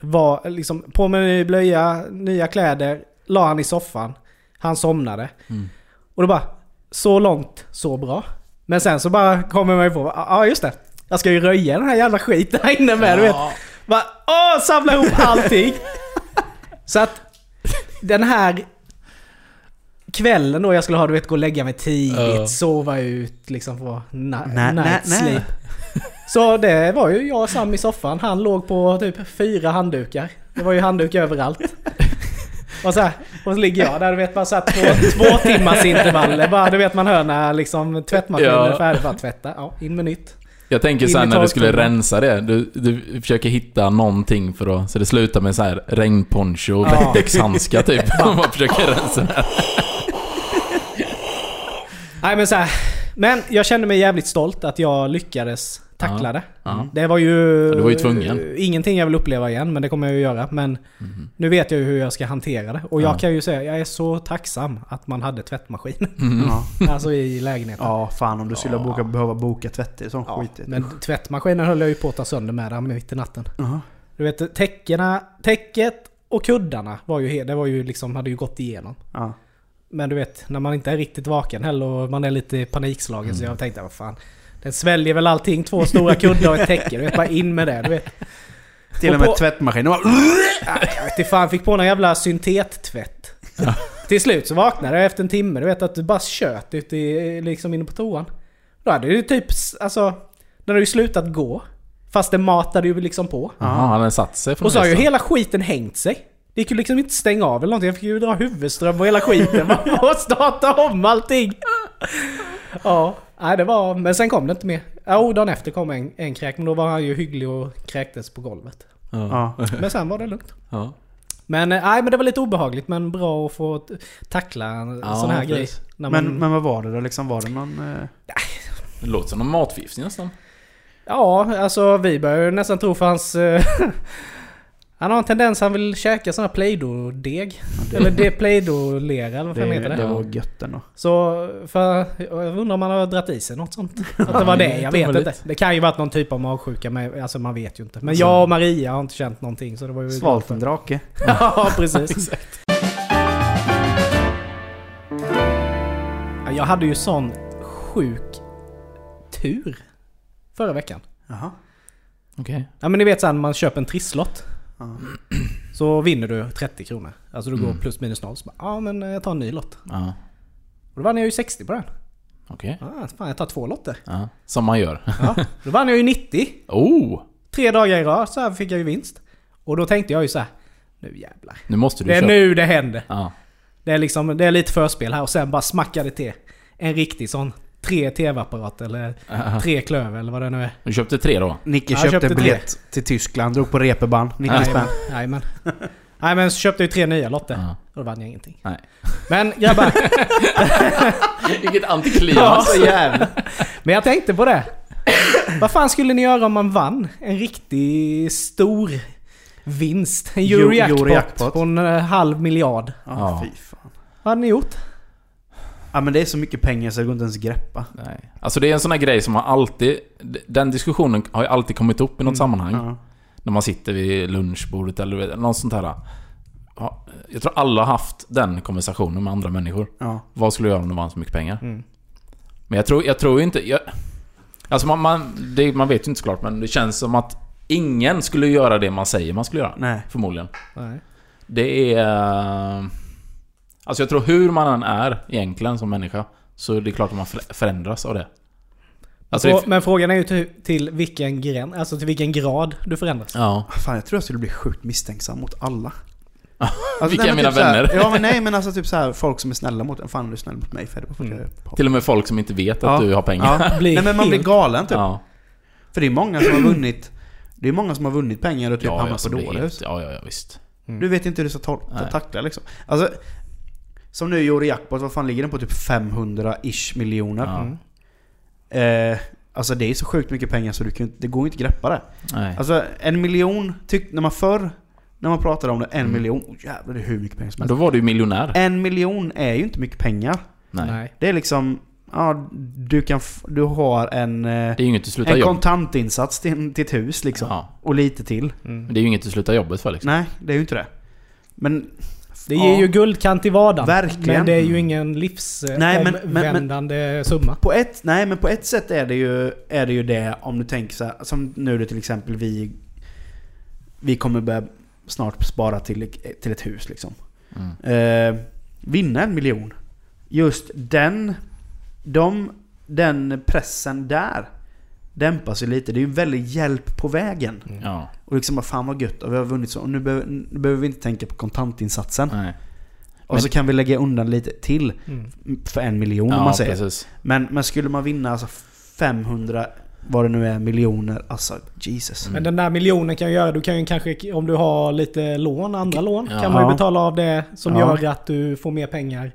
Var, liksom, på med ny blöja, nya kläder, la han i soffan. Han somnade.
Mm.
Och då bara, så långt, så bra. Men sen så bara kommer man ju på, ja just det. Jag ska ju röja den här jävla skiten här inne med, du vet. Bara, åh, samla ihop allting. [LAUGHS] så att den här kvällen då jag skulle ha, du vet, gå och lägga mig tidigt,
Ja.
sova ut, liksom få na- night sleep. Så det var ju jag och Sam i soffan. Han låg på typ fyra handdukar. Det var ju handduk överallt. Och så, här, och så ligger jag där, du vet, bara så här två, två timmars intervaller. Bara, du vet, man hör när liksom tvättmaskinen
Ja.
är färdig för att tvätta. Ja, in med nytt.
Jag tänker sen när du skulle rensa det. Du, du försöker hitta någonting för att... Så det slutar med så här regnponcho och
Ja.
Typ. [LAUGHS] [LAUGHS] Man försöker rensa det.
Nej men så här, Men jag kände mig jävligt stolt att jag lyckades tackla det.
Ja.
Det var ju...
du var ju tvungen.
Ingenting jag vill uppleva igen, men det kommer jag ju göra. Men
Mhm.
nu vet jag ju hur jag ska hantera det. Och jag
Ja.
kan ju säga, jag är så tacksam att man hade tvättmaskin. [LAUGHS]
Mm.
Ja.
alltså i lägenheten.
ja, fan om du skulle boka, behöva boka tvätt. Det är sån
Ja,
skit.
men tvättmaskinen höll jag ju på att ta sönder med där mitt i natten.
Jaha.
Du vet, täckena, täcket och kuddarna var ju, det var ju liksom, hade ju gått igenom.
Ja.
Men du vet, när man inte är riktigt vaken heller och man är lite panikslagen så
Mm.
jag tänkte vad fan. Den sväljer väl allting, två stora kuddar och ett täcke. Du vet, bara in med det. Du vet.
Till och
Och
med
på-
tvättmaskinen var...
Jag vet inte fan, fick på någon jävla syntettvätt. Till slut så vaknade jag efter en timme. Du vet att du bara tjöt ute i, liksom inne på toan. Då hade du typ, alltså... Den hade ju slutat gå. Fast det matade ju liksom på.
Jaha, hade satt sig
Och så har ju hela skiten hängt sig. Det gick ju liksom inte stänga av eller någonting. Jag fick ju dra huvudström och hela skiten. Man [LAUGHS] får starta om allting. Ja, nej det var... Men sen kom det inte mer. Jo, dagen efter kom en, en kräk. Men då var han ju hygglig och kräktes på golvet.
Ja. [LAUGHS]
Men sen var det lugnt.
Ja.
Men eh, nej, men det var lite obehagligt. Men bra att få tackla en
Ja,
sån här
precis.
grej. När man,
Men, men vad var det då liksom? Var det någon... Eh...
Det låter som någon matförgiftning nästan.
Ja, alltså vi börjar ju nästan tro för hans... [LAUGHS] han har en tendens, han vill käka sån här Play-Doh-deg. Eller det Play-Doh-lera eller vad fan heter det?
det var gött ändå.
Så, för jag undrar om man har dragit i sig något sånt. [LAUGHS] Att det var det, jag vet inte. Det kan ju varit någon typ av magsjuka, men alltså man vet ju inte. Men jag och Maria har inte känt någonting så det var ju...
Svalt en drake. [LAUGHS]
Ja, precis. Ja, Jag hade ju sån sjuk tur förra veckan.
Jaha.
Okej.
Ja men ni vet sen man köper en trisslott.
Ja.
Så vinner du 30 kronor. Alltså du går
Mm.
plus minus noll. Så bara, ja men jag tar en ny lott.
Ja.
Och då vann jag ju 60 på den.
Okej.
Ja, fan jag tar två lotter.
Ja. Som man gör.
Ja, då vann jag ju 90.
Oh!
Tre dagar i rad så här fick jag ju vinst. Och då tänkte jag ju så här. Nu jävlar.
Nu måste du
Det är
köpa.
nu det händer.
Ja.
Det är liksom, det är lite förspel här och sen bara smackade det till. En riktig sån tre tv-apparat eller tre klöver eller vad det nu är.
Du köpte tre då?
Nicke köpte,
köpte tre.
biljett till Tyskland, drog på reperband. 90 spänn.
Jajamän. Nej men så köpte jag ju tre nya lotter.
Ja.
Och då vann jag ingenting.
Nej.
Men grabbar, [LAUGHS]
Vilket antiklimax!
Så jävla...
men jag tänkte på det. Vad fan skulle ni göra om man vann en riktig stor vinst? En Eurojackpot. på en eh, halv miljard.
Ja,
Ja.
fy fan.
Vad hade ni gjort?
Ja men det är så mycket pengar så det går inte ens att greppa.
Nej. Alltså det är en sån här grej som har alltid... Den diskussionen har ju alltid kommit upp i något sammanhang.
Ja.
När man sitter vid lunchbordet eller något sånt här. Ja, Jag tror alla har haft den konversationen med andra människor.
Ja.
Vad skulle du göra om du vann så mycket pengar?
Mm.
Men jag tror, jag tror inte... Jag, alltså man, man, det, man vet ju inte såklart men det känns som att ingen skulle göra det man säger man skulle göra.
Nej.
Förmodligen.
Nej.
Det är... Alltså jag tror hur man än är egentligen som människa så är det klart att man för- förändras av det. Alltså
Så,
det,
men frågan är ju till, till vilken gren, alltså till vilken grad du förändras.
ja.
Fan jag tror jag skulle bli sjukt misstänksam mot alla. [LAUGHS]
Vilka
nej,
är mina
typ så här-
vänner?
Ja men nej men alltså typ så här folk som är snälla mot en. Fan du är snäll mot mig att
Mm.
Till och med folk som inte vet att
Ja.
du har pengar.
Ja.
Blir
Nej men man blir galen typ.
Ja.
För det är många som har vunnit Det är många som har vunnit pengar och typ
Ja,
hamnat på
blir
dåliga
helt,
hus.
ja, ja, ja, visst.
Du vet inte hur du ska ta,
Nej.
tackla liksom. Alltså, som nu i Eurojackpot, vad fan ligger den på? Typ 500-ish miljoner.
Ja.
Mm.
Eh, alltså det är så sjukt mycket pengar så du kan, det går inte att greppa det.
Nej.
Alltså en miljon, tyck, när man förr, när man pratade om det, en
Mm.
miljon, oh, jävlar det är hur mycket pengar som
Men
helst.
då var du ju miljonär.
En miljon är ju inte mycket pengar.
Nej.
Det är liksom, ja du kan, du har en, eh,
Det är ju inget att sluta
en
jobb.
kontantinsats till, till ett hus liksom.
Ja.
Och lite till.
Mm.
Men det är ju inget att sluta jobbet för liksom.
Nej, det är ju inte det. Men...
Det ger
ja,
ju guldkant i vardagen.
Verkligen.
Men det är ju ingen livsomvändande summa.
På ett, nej men på ett sätt är det ju, är det, ju det om du tänker så här, som nu då till exempel vi... Vi kommer börja snart spara till, till ett hus liksom.
Mm.
Eh, vinna en miljon. Just den... De, den pressen där dämpas ju lite. Det är ju en väldig hjälp på vägen.
Ja.
Och liksom bara fan vad gött och vi har vunnit så. Och nu behöver, nu behöver vi inte tänka på kontantinsatsen.
Nej.
Och
Men-
så kan vi lägga undan lite till
Mm.
för en miljon om
Ja,
man säger.
precis.
Men, men skulle man vinna alltså 500, vad det nu är, miljoner. Alltså Jesus.
Mm.
Men den där miljonen kan ju göra, du kan ju kanske, om du har lite lån, andra lån,
Ja.
kan man ju betala av det som
Ja.
gör att du får mer pengar.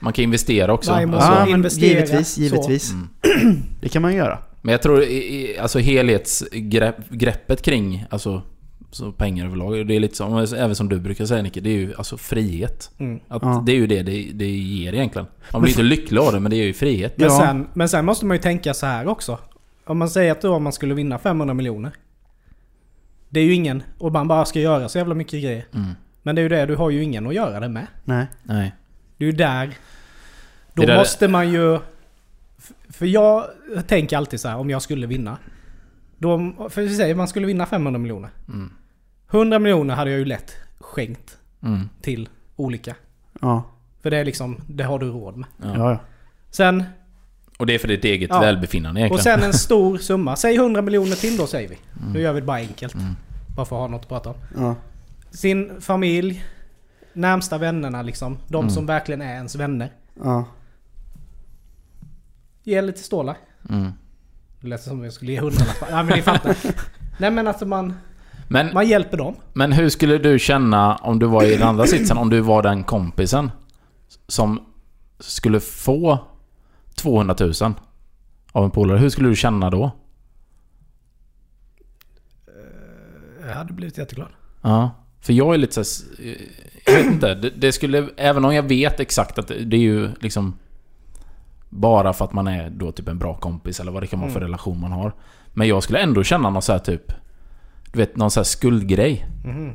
Man kan investera också.
Varje månad.
Alltså,
Ja, investera,
givetvis,
så.
givetvis.
mm. [CLEARS THROAT]
Det kan man göra.
Men jag tror, i- alltså helhetsgreppet kring, alltså så pengar överlag. Det är lite som, även som du brukar säga Nicke, det är ju alltså frihet.
Mm.
Att
Ja.
Det är ju det, det det ger egentligen. Man blir inte lycklig av det, men det är ju frihet.
Men,
Ja.
sen, men sen måste man ju tänka så här också. Om man säger att då man skulle vinna 500 miljoner. Det är ju ingen, och man bara ska göra så jävla mycket grejer.
Mm.
Men det är ju det, du har ju ingen att göra det med.
Nej.
Nej.
Det är ju där... Då
Det där-
måste man ju... För jag tänker alltid så här, om jag skulle vinna. Då, för vi säger man skulle vinna 500 miljoner.
Mm.
100 miljoner hade jag ju lätt skänkt
Mm.
till olika.
Ja.
För det är liksom, det har du råd med.
Ja.
Sen,
Och det är för ditt eget
Ja.
välbefinnande
och
egentligen.
sen en stor summa. Säg 100 miljoner till då säger vi.
Mm.
Nu gör vi det bara enkelt.
Mm.
Bara för att ha något att prata om.
ja.
Sin familj, närmsta vännerna liksom. De
Mm.
som verkligen är ens vänner.
ja.
Ge lite stålar.
Mm.
Det lät som om jag skulle ge hundralappar. Ja men ni fattar. Nej men alltså man,
Men,
man hjälper dem.
men hur skulle du känna om du var i den andra sitsen? Om du var den kompisen som skulle få 200 000 av en polare. Hur skulle du känna då?
Jag hade blivit jätteglad.
Ja. För jag är lite så s- Jag vet inte. Det, det skulle... Även om jag vet exakt att det är ju liksom... Bara för att man är då typ en bra kompis eller vad det kan vara för
Mm.
relation man har. Men jag skulle ändå känna någon så här typ... Du vet, någon så här skuldgrej.
Mhm.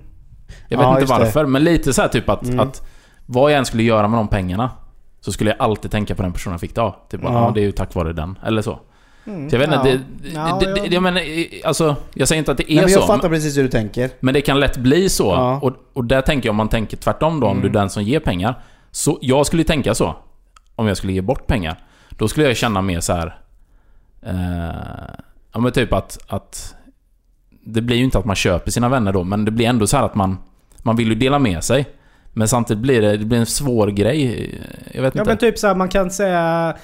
Jag vet
Ja,
inte
just det.
varför, men lite så här typ att,
Mm.
att... Vad jag än skulle göra med de pengarna Så skulle jag alltid tänka på den personen jag fick det av. Typ bara,
Ja.
ja. det är ju tack vare den. Eller så.
Mm.
Så jag vet inte,
Ja.
det,
Ja,
det, det,
ja.
jag menar, alltså... Jag säger inte att det är
Nej, men
så.
jag fattar precis hur du tänker.
Men det kan lätt bli så.
Ja.
Och, och där tänker jag om man tänker tvärtom då, om
Mm.
du är den som ger pengar. Så jag skulle ju tänka så. Om jag skulle ge bort pengar. Då skulle jag känna mer så här. Eh, ja men typ att, att... Det blir ju inte att man köper sina vänner då, men det blir ändå så här att man... Man vill ju dela med sig. Men samtidigt blir det, det blir en svår grej. Jag vet
Ja
inte.
men typ så här, man kan säga...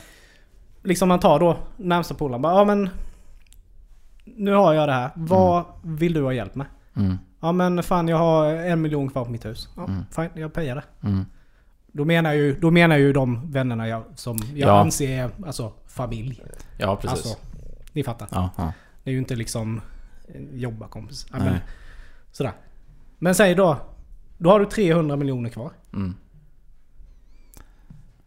Liksom man tar då närmsta polaren bara, ja men... Nu har jag det här. Vad vill du ha hjälp med?
Mm,
Ja men fan jag har en miljon kvar på mitt hus. Ja,
Mm.
Fine, jag payar det.
mm.
Då menar, ju, då menar ju de vännerna jag, som jag
Ja.
anser är alltså, familj.
Ja, precis.
Alltså, ni fattar.
ja, ja.
Det är ju inte liksom jobbarkompis. Ja,
Nej.
men, sådär. Men säg då. Då har du 300 miljoner kvar.
Mm.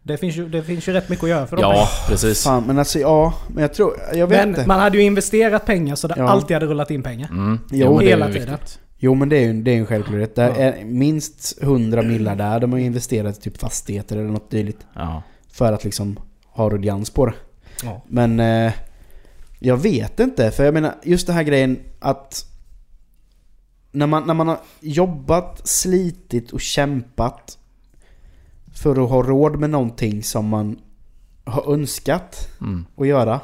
Det finns, ju, det finns ju rätt mycket att göra för dem.
ja, precis.
Fan, men alltså ja, men jag tror... Jag vet
Men
inte.
man hade ju investerat pengar så det
Ja.
alltid hade rullat in pengar.
Mm.
Jo,
men det är
hela tiden.
viktigt.
Jo men det är ju det är en självklarhet. Där
Ja.
är minst 100 millar där. De har investerat i typ fastigheter eller något dylikt.
Ja.
För att liksom ha ruljans på det.
Ja.
Men eh, jag vet inte. För jag menar just den här grejen att när man, när man har jobbat, slitit och kämpat för att ha råd med någonting som man har önskat
Mm.
att göra.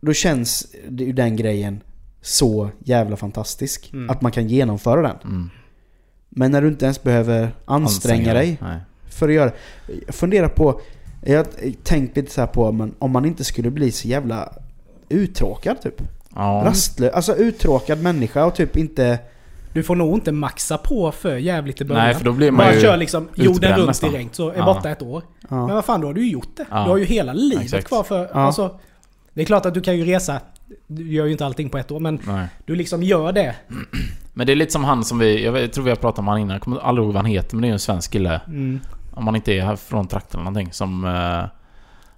Då känns det ju den grejen så jävla fantastisk.
Mm.
Att man kan genomföra den.
Mm.
Men när du inte ens behöver anstränga dig
Nej.
för att göra Jag funderar på... Jag har tänkt lite så här på men om man inte skulle bli så jävla uttråkad typ.
Ja.
Rastlös. Alltså uttråkad människa och typ inte...
Du får nog inte maxa på för jävligt i början.
Nej, för då blir man
Bara
ju
kör liksom jorden runt
nästan.
direkt så är
Ja.
borta ett år.
Ja.
Men vad fan, då har du ju gjort det.
Ja.
Du har ju hela livet
Exakt.
kvar för...
Ja.
Alltså, det är klart att du kan ju resa. Du gör ju inte allting på ett år, men
Nej.
du liksom gör det.
Men det är lite som han som vi... Jag, tror vi har pratat om han innan. Jag kommer aldrig ihåg vad han heter, men det är ju en svensk kille.
Mm.
Om han inte är här från trakten eller någonting. Som... Eh,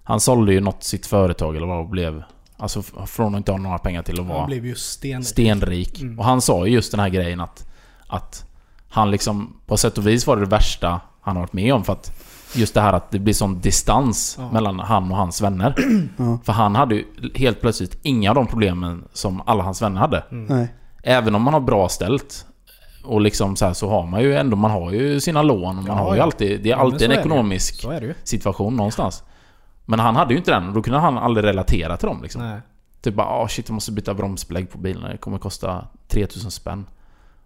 han sålde ju något sitt företag eller vad och blev... Alltså från att inte ha några pengar till att vara
Han blev ju sten...
stenrik.
Mm.
Och han sa ju just den här grejen att... Att han liksom... På sätt och vis var det det värsta han har varit med om. För att just det här att det blir sån distans
Ja.
mellan han och hans vänner. [CLEARS THROAT]
Ja.
För han hade ju helt plötsligt inga av de problemen som alla hans vänner hade.
Mm.
Nej.
Även om man har bra ställt och liksom så här så har man ju ändå, man har ju sina lån och man
Ja,
har ju
ja.
alltid, det är alltid en
är
ekonomisk situation någonstans. Men han hade ju inte den och då kunde han aldrig relatera till dem liksom.
Nej.
Typ bara ah shit jag måste byta bromsbelägg på bilen, det kommer kosta 3000 spänn.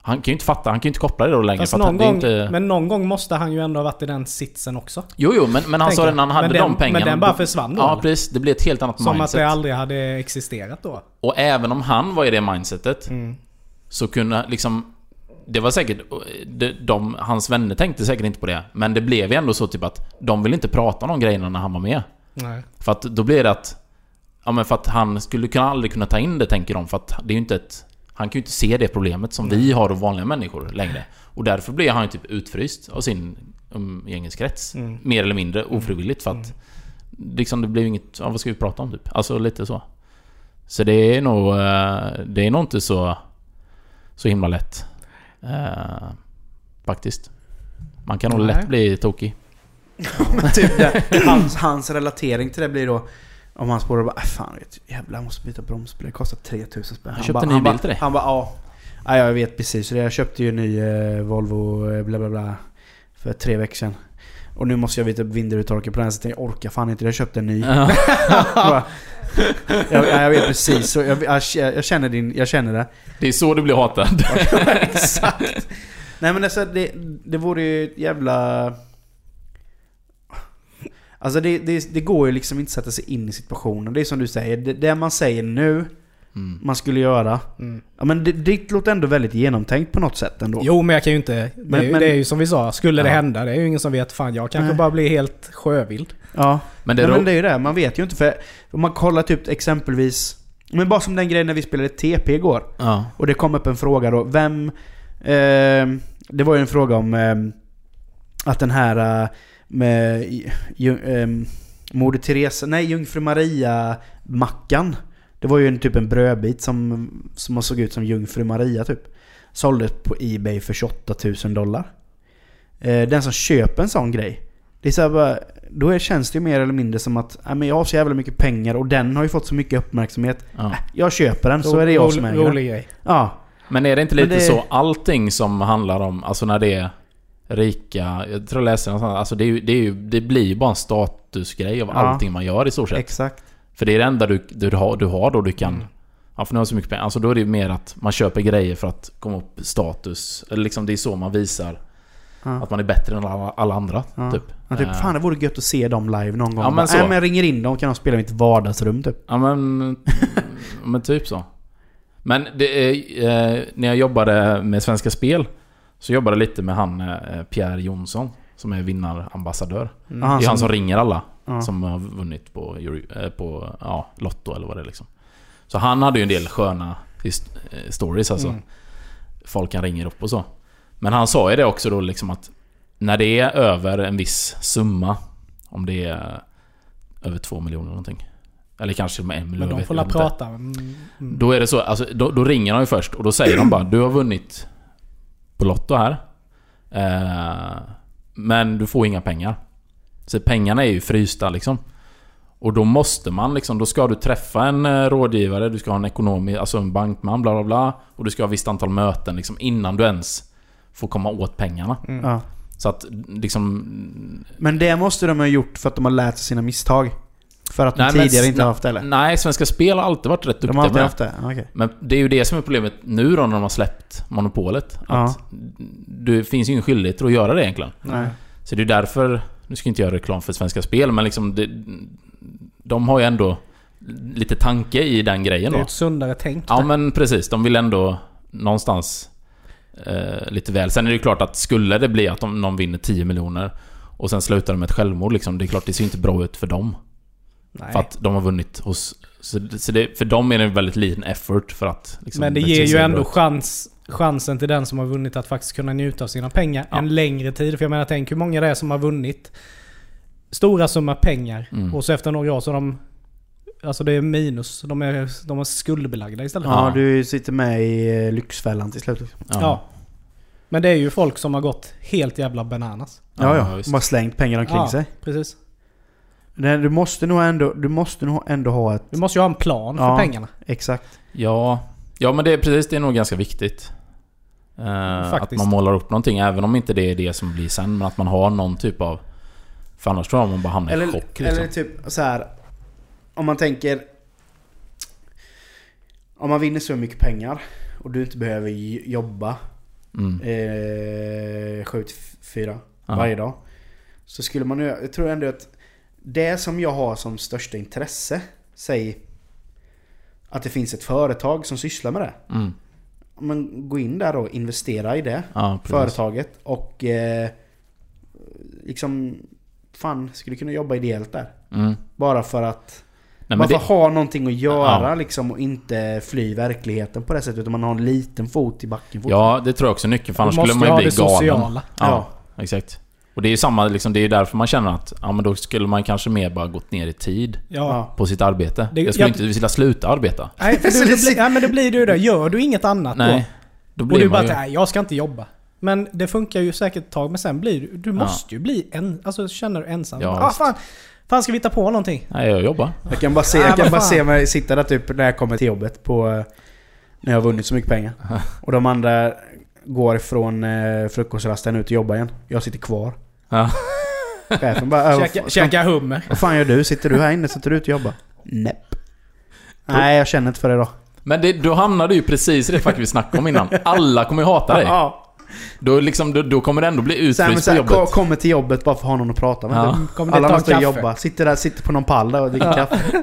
Han kan ju inte fatta, han kan ju inte koppla det då längre för att
någon gång,
inte...
Men någon gång måste han ju ändå ha varit i den sitsen också.
Jo jo men, men han sa det när han hade
men
de
den,
pengarna.
Men den bara försvann då?
Ja
eller?
precis, det blir ett helt annat
Som att
mindset.
det aldrig hade existerat då?
Och även om han var i det mindsetet
Mm.
Så kunde liksom... Det var säkert... De, de, hans vänner tänkte säkert inte på det. Men det blev ju ändå så typ att de ville inte prata om de grejerna när han var med.
Nej.
För att då blir det att... Ja men för att han skulle kunna aldrig kunna ta in det tänker de. För att det är ju inte ett... Han kan ju inte se det problemet som vi har och vanliga människor längre. Och därför blir han ju typ utfryst av sin umgängeskrets.
Mm.
Mer eller mindre ofrivilligt för att... Liksom det blir inget... Ja, vad ska vi prata om typ? Alltså lite så. Så det är nog... eh, Det är nog inte så... Så himla lätt. Eh, faktiskt. Man kan nog lätt bli tokig. [LAUGHS]
Men typ det, hans, hans relatering till det blir då om han spårar bara "Äh, Fan vet, jävlar jag måste byta bromsbelägg. Det kostar 3000 spänn.
Han köpte
bara,
en ny bil till dig.
Han bara ja. ja. Jag vet precis. Jag köpte ju en ny eh, Volvo eh, bla bla bla. För tre veckor sedan. Och nu måste jag byta vindrutetorkare på den så jag orkar fan inte. Jag köpte en ny.
Ja. [LAUGHS]
Jag, ja, jag vet precis. Så jag, jag, jag, känner din, jag känner det.
Det är så du blir hatad. [LAUGHS]
Exakt. Nej men alltså det, det vore ju ett jävla... Alltså det, det, det går ju liksom inte att sätta sig in i situationen. Det är som du säger, det, det man säger nu,
Mm.
man skulle göra.
Mm.
Ja men det, det låter ändå väldigt genomtänkt på något sätt ändå.
Jo, men jag kan ju inte... Det,
Men-
är, ju-
men-
det är ju som vi sa, skulle det
Ja.
hända, det är ju ingen som vet. Fan, jag kanske
Nej.
bara blir helt sjövild.
Ja.
Men det
Nej,
är
men det är ju det, man vet ju inte för om man kollar typ exempelvis Men bara som den grejen när vi spelade TP igår
Ja.
Och det kom upp en fråga då, vem... Eh, det var ju en fråga om eh, att den här eh, med ju, eh, Moder Teresa, nej Jungfru Maria-mackan Det var ju en, typ en brödbit som, som såg ut som Jungfru Maria typ Såldes på Ebay för 28 000 dollar eh, Den som köper en sån grej Det är så här bara, då är, känns det ju mer eller mindre som att nej, men jag har så jävla mycket pengar och den har ju fått så mycket uppmärksamhet
ja.
Äh, Jag köper den, så är det jag som äger den.
Rolig grej.
Ja,
Men är det inte lite
det-
så allting som handlar om, alltså när det är rika, jag tror jag läste någonstans, alltså det, är det, är det blir ju bara en statusgrej av
Ja.
allting man gör i stort sett.
exakt.
För det är det enda du, du, har, du har då du kan
Mm.
Ja, för nu har så mycket pengar. Alltså då är det ju mer att man köper grejer för att komma upp status. Eller liksom det är så man visar
Ja.
att man är bättre än alla, alla andra.
Ja.
Typ.
Ja, typ, fan det vore gött att se dem live någon gång.
Ja, men så.
Nej, men jag ringer in dem kan de spela i mitt vardagsrum typ.
Ja men, [LAUGHS] men typ så. Men det eh, när jag jobbade med Svenska Spel så jobbade jag lite med han eh, Pierre Jonsson som är vinnarambassadör.
Ja,
det är han som ringer alla
ja.
som har vunnit på, eh, på ja, Lotto eller vad det är liksom. Så han hade ju en del sköna eh, stories alltså.
Mm.
Folk han ringer upp och så. Men han sa ju det också då liksom att när det är över en viss summa, om det är över två miljoner någonting. Eller kanske med en miljon.
Men de får
inte.
prata. Mm, mm.
Då är det så, alltså, då, då ringer de ju först och då säger de bara Du har vunnit på Lotto här. Eh, men du får inga pengar. Så pengarna är ju frysta liksom. Och då måste man liksom, då ska du träffa en eh, rådgivare, du ska ha en ekonom, alltså en bankman, bla bla bla. Och du ska ha ett visst antal möten liksom innan du ens får komma åt pengarna.
Mm.
Ja.
Så att liksom...
Men det måste de ha gjort för att de har lärt sig sina misstag. För att de
Nej, men
tidigare
s-
inte har haft det eller?
Nej, Svenska Spel har alltid varit rätt
De
duktiga
har alltid
det.
haft det? Okej.
Men det är ju det som är problemet nu då när de har släppt monopolet. Att
Ja.
Det finns ju ingen skyldighet att göra det egentligen.
Nej.
Så det är därför, nu ska jag inte göra reklam för Svenska Spel, men liksom det, De har ju ändå lite tanke i den
Det
grejen
är
då.
ett sundare tänk.
Ja men precis, de vill ändå någonstans eh, lite väl. Sen är det ju klart att skulle det bli att de, någon vinner 10 miljoner och sen slutar de med ett självmord liksom, det är klart det ser inte bra ut för dem.
Nej.
För att de har vunnit hos... Så, så det, för dem är det en väldigt liten effort för att... Liksom,
Men det ger ju ändå chans, chansen till den som har vunnit att faktiskt kunna njuta av sina pengar
Ja.
en längre tid. För jag menar, tänk hur många det är som har vunnit stora summor pengar
Mm.
och så efter några år så har de... Alltså det är minus. De är, de är skuldbelagda istället.
Ja, du sitter med i eh, Lyxfällan till slut.
Ja.
Ja. Men det är ju folk som har gått helt jävla bananas.
Ja,
Ja.
De har slängt pengar omkring
ja,
sig.
precis.
Nej, du måste nog ändå, du måste nog ändå ha ett...
Du måste ju ha en plan för
Ja.
pengarna.
Exakt.
Ja, ja men det är precis, det är nog ganska viktigt. Eh, att man målar upp någonting, även om inte det är det som blir sen. Men att man har någon typ av... För annars tror jag man bara hamnar i
Eller,
chock liksom.
eller typ så här. Om man tänker... Om man vinner så mycket pengar och du inte behöver jobba
Mm.
eh, 7 till 4
Ja.
varje dag. Så skulle man ju... Jag tror ändå att det som jag har som största intresse, säg att det finns ett företag som sysslar med det.
Mm.
Men gå in där och investera i det
Ja,
företaget och eh, liksom fan, skulle kunna jobba ideellt där.
Mm.
Bara för att
Nej,
man får
det,
ha någonting att göra
Ja.
liksom och inte fly verkligheten på det sättet utan man har en liten fot i backen
ja, det tror jag också är nyckeln. För annars skulle
måste
man
ju
bli galen.
sociala.
Ja, exakt. Och det är ju samma, liksom, det är ju därför man känner att ja, men då skulle man kanske mer bara gått ner i tid
Ja.
på sitt arbete.
Det-
jag skulle
jag-
inte vilja sluta arbeta.
Nej, för det [LAUGHS] blir, ja, men det blir ju det. Gör du inget annat då?
Nej. Då
Och
blir
du
man
bara
ju...
nej jag ska inte jobba. Men det funkar ju säkert ett tag, men sen blir du... Du måste ju bli en... Alltså känner du ensam.
Ja,
ah, fan, fan ska vi hitta på någonting?
Nej, jag jobbar.
Jag kan bara se,
Ja,
jag kan bara se mig sitta där typ när jag kommer till jobbet på... eh, När jag har vunnit så mycket pengar. [LAUGHS] Och de andra går från eh, frukostrasten ut och jobbar igen. Jag sitter kvar.
Ja.
Chefen bara... äh,
Käka,
fan-
käka hummer.
Vad fan gör du? Sitter du här inne? Sitter du ute och jobbar? Näpp. Nej, jag känner inte för det då.
Men det, då hamnar du ju precis i det fack vi snackade om innan. Alla kommer ju hata dig.
Ja.
Då, liksom, då, då kommer det ändå bli utfryst
så
på jobbet.
kommer till jobbet bara för att ha någon att prata med.
Ja.
Kommer det
Alla måste
kaffe?
jobba. Sitter där, sitter på någon pall där och dricker kaffe. [LAUGHS]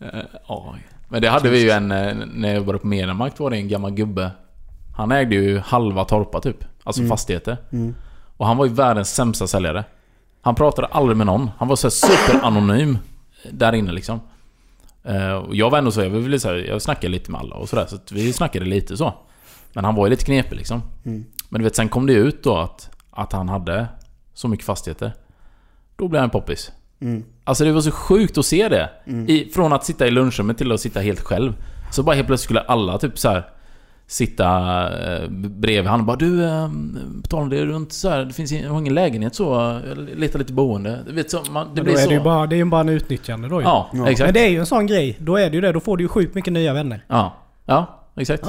Eh, ja. Men det hade vi ju en... eh, När jag jobbade på Mediamarkt var det en gammal gubbe. Han ägde ju halva Torpa typ. Alltså
Mm.
fastigheter.
Mm.
Och han var ju världens sämsta säljare. Han pratade aldrig med någon. Han var så här superanonym där inne liksom. Eh, och jag var ändå så, jag ville säga, jag snackade lite med alla och sådär. Så att vi snackade lite så. Men han var ju lite knepig liksom.
Mm.
Men du vet, sen kom det ut då att, att han hade så mycket fastigheter. Då blev han poppis.
Mm.
Alltså det var så sjukt att se det.
Mm.
I, från att sitta i lunchrummet till att sitta helt själv. Så bara helt plötsligt skulle alla typ så här Sitta eh, bredvid han och bara du, eh, på tal om det, inte så här, det finns ingen, lägenhet så, jag letar lite boende. Du vet så, man, det blir
är
så.
det ju bara, det är ju bara en utnyttjande då ju.
Ja,
Ja.
exakt.
Men det är ju en sån grej. Då är det ju det. Då får du ju sjukt mycket nya vänner.
Ja, ja, exakt.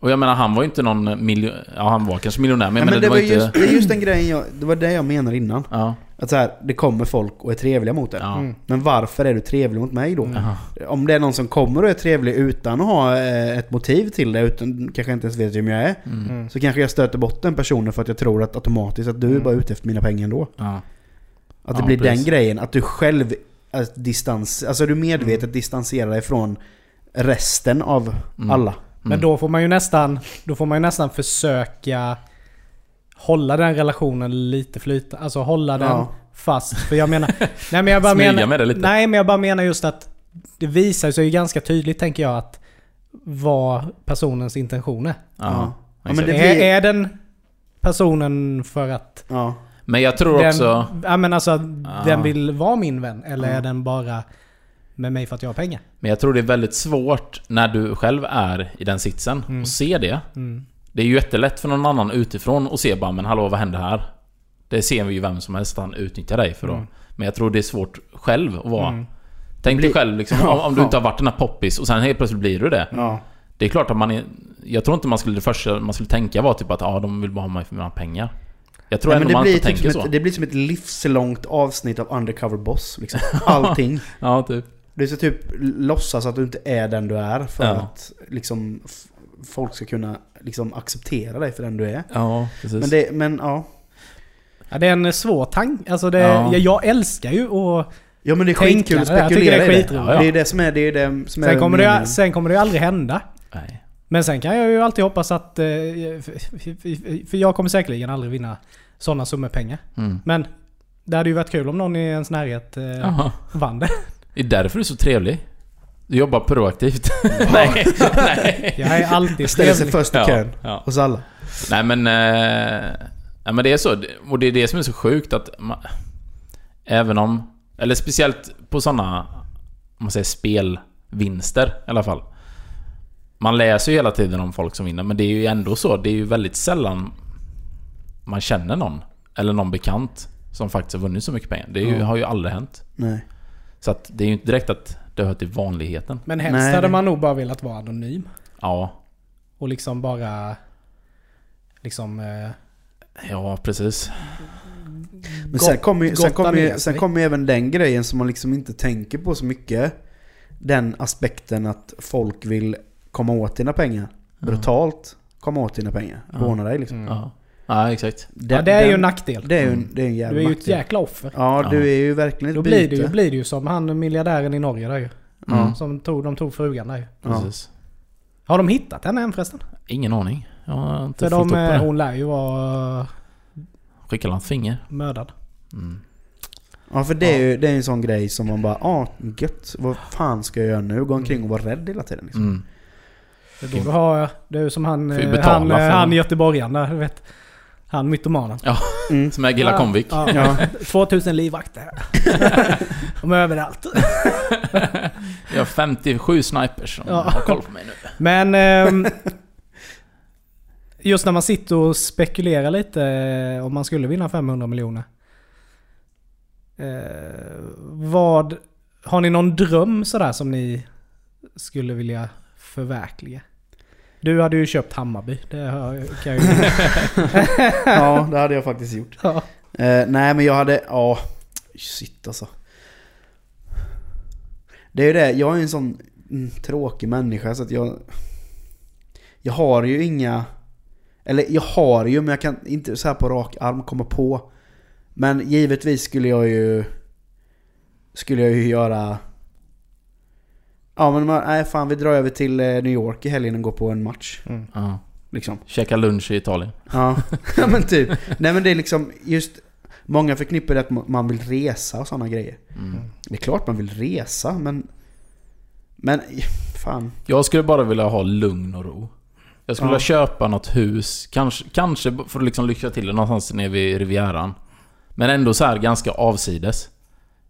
Och jag menar han var ju inte någon miljon... Ja han var kanske miljonär men,
Ja, men det,
det
var
var inte...
just, det är just den grejen jag... Det var det jag menade innan.
Ja,
Att så här, det kommer folk och är trevliga mot en.
Ja.
Mm.
Men varför är du trevlig mot mig då?
Jaha.
Om det är någon som kommer och är trevlig utan att ha eh, ett motiv till det, utan kanske inte ens vet vem jag är.
Mm.
Mm.
Så kanske jag stöter bort den personen för att jag tror att automatiskt att du är
Mm.
bara ute efter mina pengar ändå.
Ja.
Att det
Ja,
blir
precis.
den grejen, att du själv att distans, alltså du medvetet
Mm.
distanserar dig från resten av
Mm.
alla.
Men
Mm.
då får man ju nästan, då får man ju nästan försöka hålla den relationen lite flytande. Alltså hålla den
Ja.
fast. För jag menar... [LAUGHS] nej men jag bara menar...
med det lite.
Nej men jag bara menar just att det visar sig ju ganska tydligt tänker jag att vad personens intention är.
Ja.
Ja, men det
är,
blir-
är den personen för att
Ja.
Men jag tror
den,
också...
ja, men alltså,
Ja.
den vill vara min vän? Eller
Ja.
är den bara med mig för att jag har pengar?
Men jag tror det är väldigt svårt när du själv är i den sitsen
Mm.
och ser det.
Mm.
Det är ju jättelätt för någon annan utifrån att se bara men hallå vad händer här? Det ser vi ju vem som helst han utnyttjar dig för då.
Mm.
Men jag tror det är svårt själv att vara...
Mm.
Tänk dig själv liksom, [LAUGHS] om, om du
Ja.
inte har varit den här poppis och sen helt plötsligt blir du det.
Ja.
Det är klart att man är... Jag tror inte man skulle... Det första man skulle tänka var typ att ja, de vill bara ha mig för mina pengar. Jag tror
Nej,
ändå
det,
man
blir
inte
typ
tänker
som
så.
ett, det blir som ett livslångt avsnitt av Undercover Boss. Liksom. [LAUGHS] Allting.
Ja, typ.
Du ska typ låtsas att du inte är den du är för
Ja.
att liksom, folk ska kunna liksom, acceptera dig för den du är.
Ja, precis.
Men, det, men ja.
Ja, det är en svår tanke. Alltså det,
Ja.
jag, jag älskar ju att...
Ja men det är skitkul att
det. Jag tycker det är
spekulera i det.
skitroligt.
Det är det som är det, är det som är
Sen kommer,
meningen.
det, sen kommer det ju aldrig hända.
Nej.
Men sen kan jag ju alltid hoppas att... eh, för- jag kommer säkerligen aldrig vinna sådana summor pengar.
Mm.
Men det hade ju varit kul om någon i ens närhet eh,
Jaha.
vann det.
Det är därför du är så trevlig. Du jobbar proaktivt. [LAUGHS] nej, nej.
Jag är alltid
Ställer sig först i kön.
ja.
Hos alla.
Nej men... Eh, nej men det är så. Och det är det som är så sjukt att... Man, även om... Eller speciellt på sådana... Om man säger spelvinster i alla fall. Man läser ju hela tiden om folk som vinner, men det är ju ändå så. Det är ju väldigt sällan man känner någon. Eller någon bekant som faktiskt har vunnit så mycket pengar. Det ju,
Ja.
har ju aldrig hänt.
Nej.
Så att det är ju inte direkt att det hör till vanligheten.
Men helst
Nej,
hade man nog bara velat vara anonym.
Ja,
Och liksom bara... Liksom... Eh,
ja precis.
Men sen kommer ju, sen kommer ju, sen kommer ju även den grejen som man liksom inte tänker på så mycket. Den aspekten att folk vill komma åt dina pengar. Brutalt komma åt dina pengar. Råna dig liksom.
mm.
Ja, ja exakt.
Den-
ja, det är ju en
den-
nackdel.
Det är ju en,
Mm.
det är en jävla
Du är ju ett
nackdel.
jäkla offer.
Ja, du är ju verkligen
Då
ett
blir
byte.
det, ju, blir det ju som han miljardären i Norge där ju.
Ja.
Som tog, de tog frugan där ju.
Ja.
Precis.
Har de hittat henne än förresten?
Ingen aning. Jag har inte
För
upp
de, eh,
det.
hon lär ju vara
Skicka ett finger.
mördad.
Mm.
Ja, för det är ju det är en sån grej som man bara ah, gött. Vad fan ska jag göra nu? Gå omkring och vara rädd hela tiden liksom.
Mm.
Det är då du har... Det är ju som han... Eh, Han, eh, han
den.
göteborgaren där, du vet. Han mytomanen.
Mm.
Som är Gilla Comvik.
Ja,
Ja.
2000 livvakter. [LAUGHS] De är överallt. [LAUGHS]
Jag har 57 snipers som
Ja.
har koll på mig nu.
Men... ehm, just när man sitter och spekulerar lite eh, om man skulle vinna 500 miljoner. Eh, vad... Har ni någon dröm sådär som ni skulle vilja förverkliga? Du hade ju köpt Hammarby. Det har- kan jag ju... [LAUGHS]
ja, det hade jag faktiskt gjort.
ja.
Eh, nej men jag hade, ja, shit alltså. Det är ju det, jag är en sån mm, tråkig människa så att jag... Jag har ju inga... Eller jag har ju, men jag kan inte så här på rak arm komma på. Men givetvis skulle jag ju... Skulle jag ju göra... Ja men man- nej fan vi drar över till eh, New York i helgen och går på en match.
Mm.
Ja.
Liksom.
Käka lunch i Italien.
Ja, [LAUGHS] ja men typ. Nej men det är liksom just... Många förknippar det att man vill resa och sådana grejer.
Mm.
Det är klart man vill resa men... Men [LAUGHS] fan.
Jag skulle bara vilja ha lugn och ro. Jag skulle
Ja.
vilja köpa något hus, kanske, kanske för att liksom lyxa till det någonstans nere vid Rivieran. Men ändå så här ganska avsides.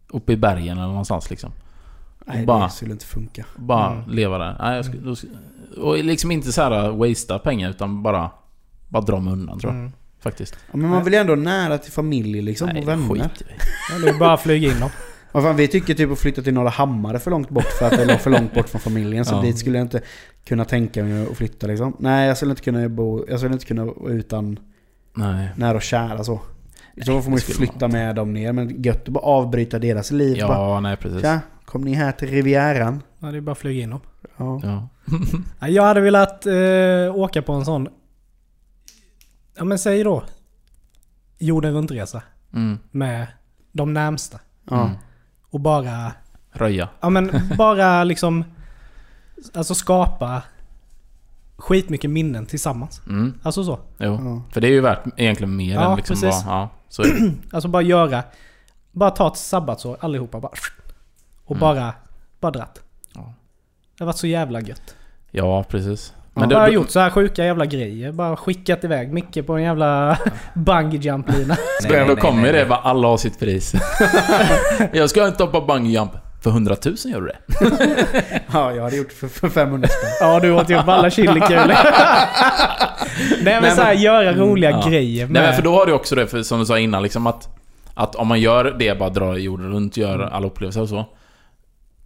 Uppe i bergen eller någonstans liksom.
Nej
Bara-
det skulle inte funka.
Bara
Mm.
leva där. Nej, jag skulle, då, och liksom inte så här wastea pengar utan bara... Bara dra mig undan tror jag.
Mm.
Faktiskt.
Ja, men man vill ju ändå nära till familj liksom
Nej,
och vänner.
är bara flyga in dem. [LAUGHS]
Vad fan, vi tycker typ att flytta till Norra Hammar är för långt bort för att det är för långt bort från familjen. Så
Ja.
dit skulle jag inte kunna tänka mig att flytta liksom. Nej jag skulle inte kunna bo, jag skulle inte kunna vara utan
Nej.
nära och kära så. Så får man ju flytta med dem ner. Men gött att bara avbryta deras liv.
Ja,
Bara,
nej precis.
Tja, kom ni här till Rivieran?
Ja, det är bara att flyga in dem.
Ja.
Ja. [LAUGHS]
Ja, Jag hade velat eh, åka på en sån... Ja men säg då. Jorden runt-resa.
Mm.
Med de närmsta.
ja.
Mm.
Och bara...
Röja.
Ja men bara liksom... Alltså skapa skitmycket minnen tillsammans.
Mm.
Alltså så.
Jo.
Ja.
För det är ju värt egentligen mer
Ja,
än liksom
precis.
bara... Ja, så det. [CLEARS THROAT]
Alltså bara göra... Bara ta ett sabbatsår allihopa bara. Och
Mm.
bara... Bara dratt.
Ja.
Det har varit så jävla gött.
Ja, precis.
Ja,
Men
bara
det,
gjort så här sjuka jävla grejer. Bara skickat iväg Micke på en jävla [LAUGHS] bungee jump lina
då, då kommer det bara alla har sitt pris. [LAUGHS] jag ska inte hoppa bungee jump. För 100 000 gör du det. [LAUGHS]
ja, jag hade gjort för, för 500 spänn.
Ja, du åt ju upp alla chilikulor. Nej men såhär göra roliga
Ja.
grejer med...
Nej men för då har du också det, för, som du sa innan, liksom att... Att om man gör det, bara drar jorden runt, gör alla upplevelser och så.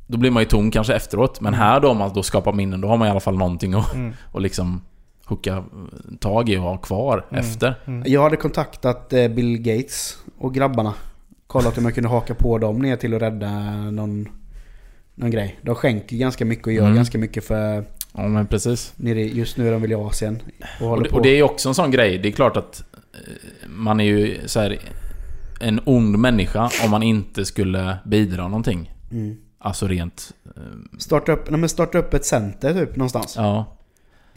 Då blir man ju tom kanske efteråt. Men här då, om man då skapar minnen, då har man i alla fall någonting att
Mm.
och liksom hooka tag i och ha kvar
Mm.
efter.
Jag hade kontaktat eh, Bill Gates och grabbarna. Kollat om jag kunde haka på dem ner till att rädda någon, någon grej. De skänker ganska mycket och gör
Mm.
ganska mycket för...
Ja men precis.
Nere, just nu är de väl i Asien. Och
Och det,
på.
och det är ju också en sån grej. Det är klart att eh, man är ju så här en ond människa om man inte skulle bidra någonting.
Mm.
Alltså rent... eh,
Starta, upp, nej, men starta upp ett center typ någonstans.
Ja.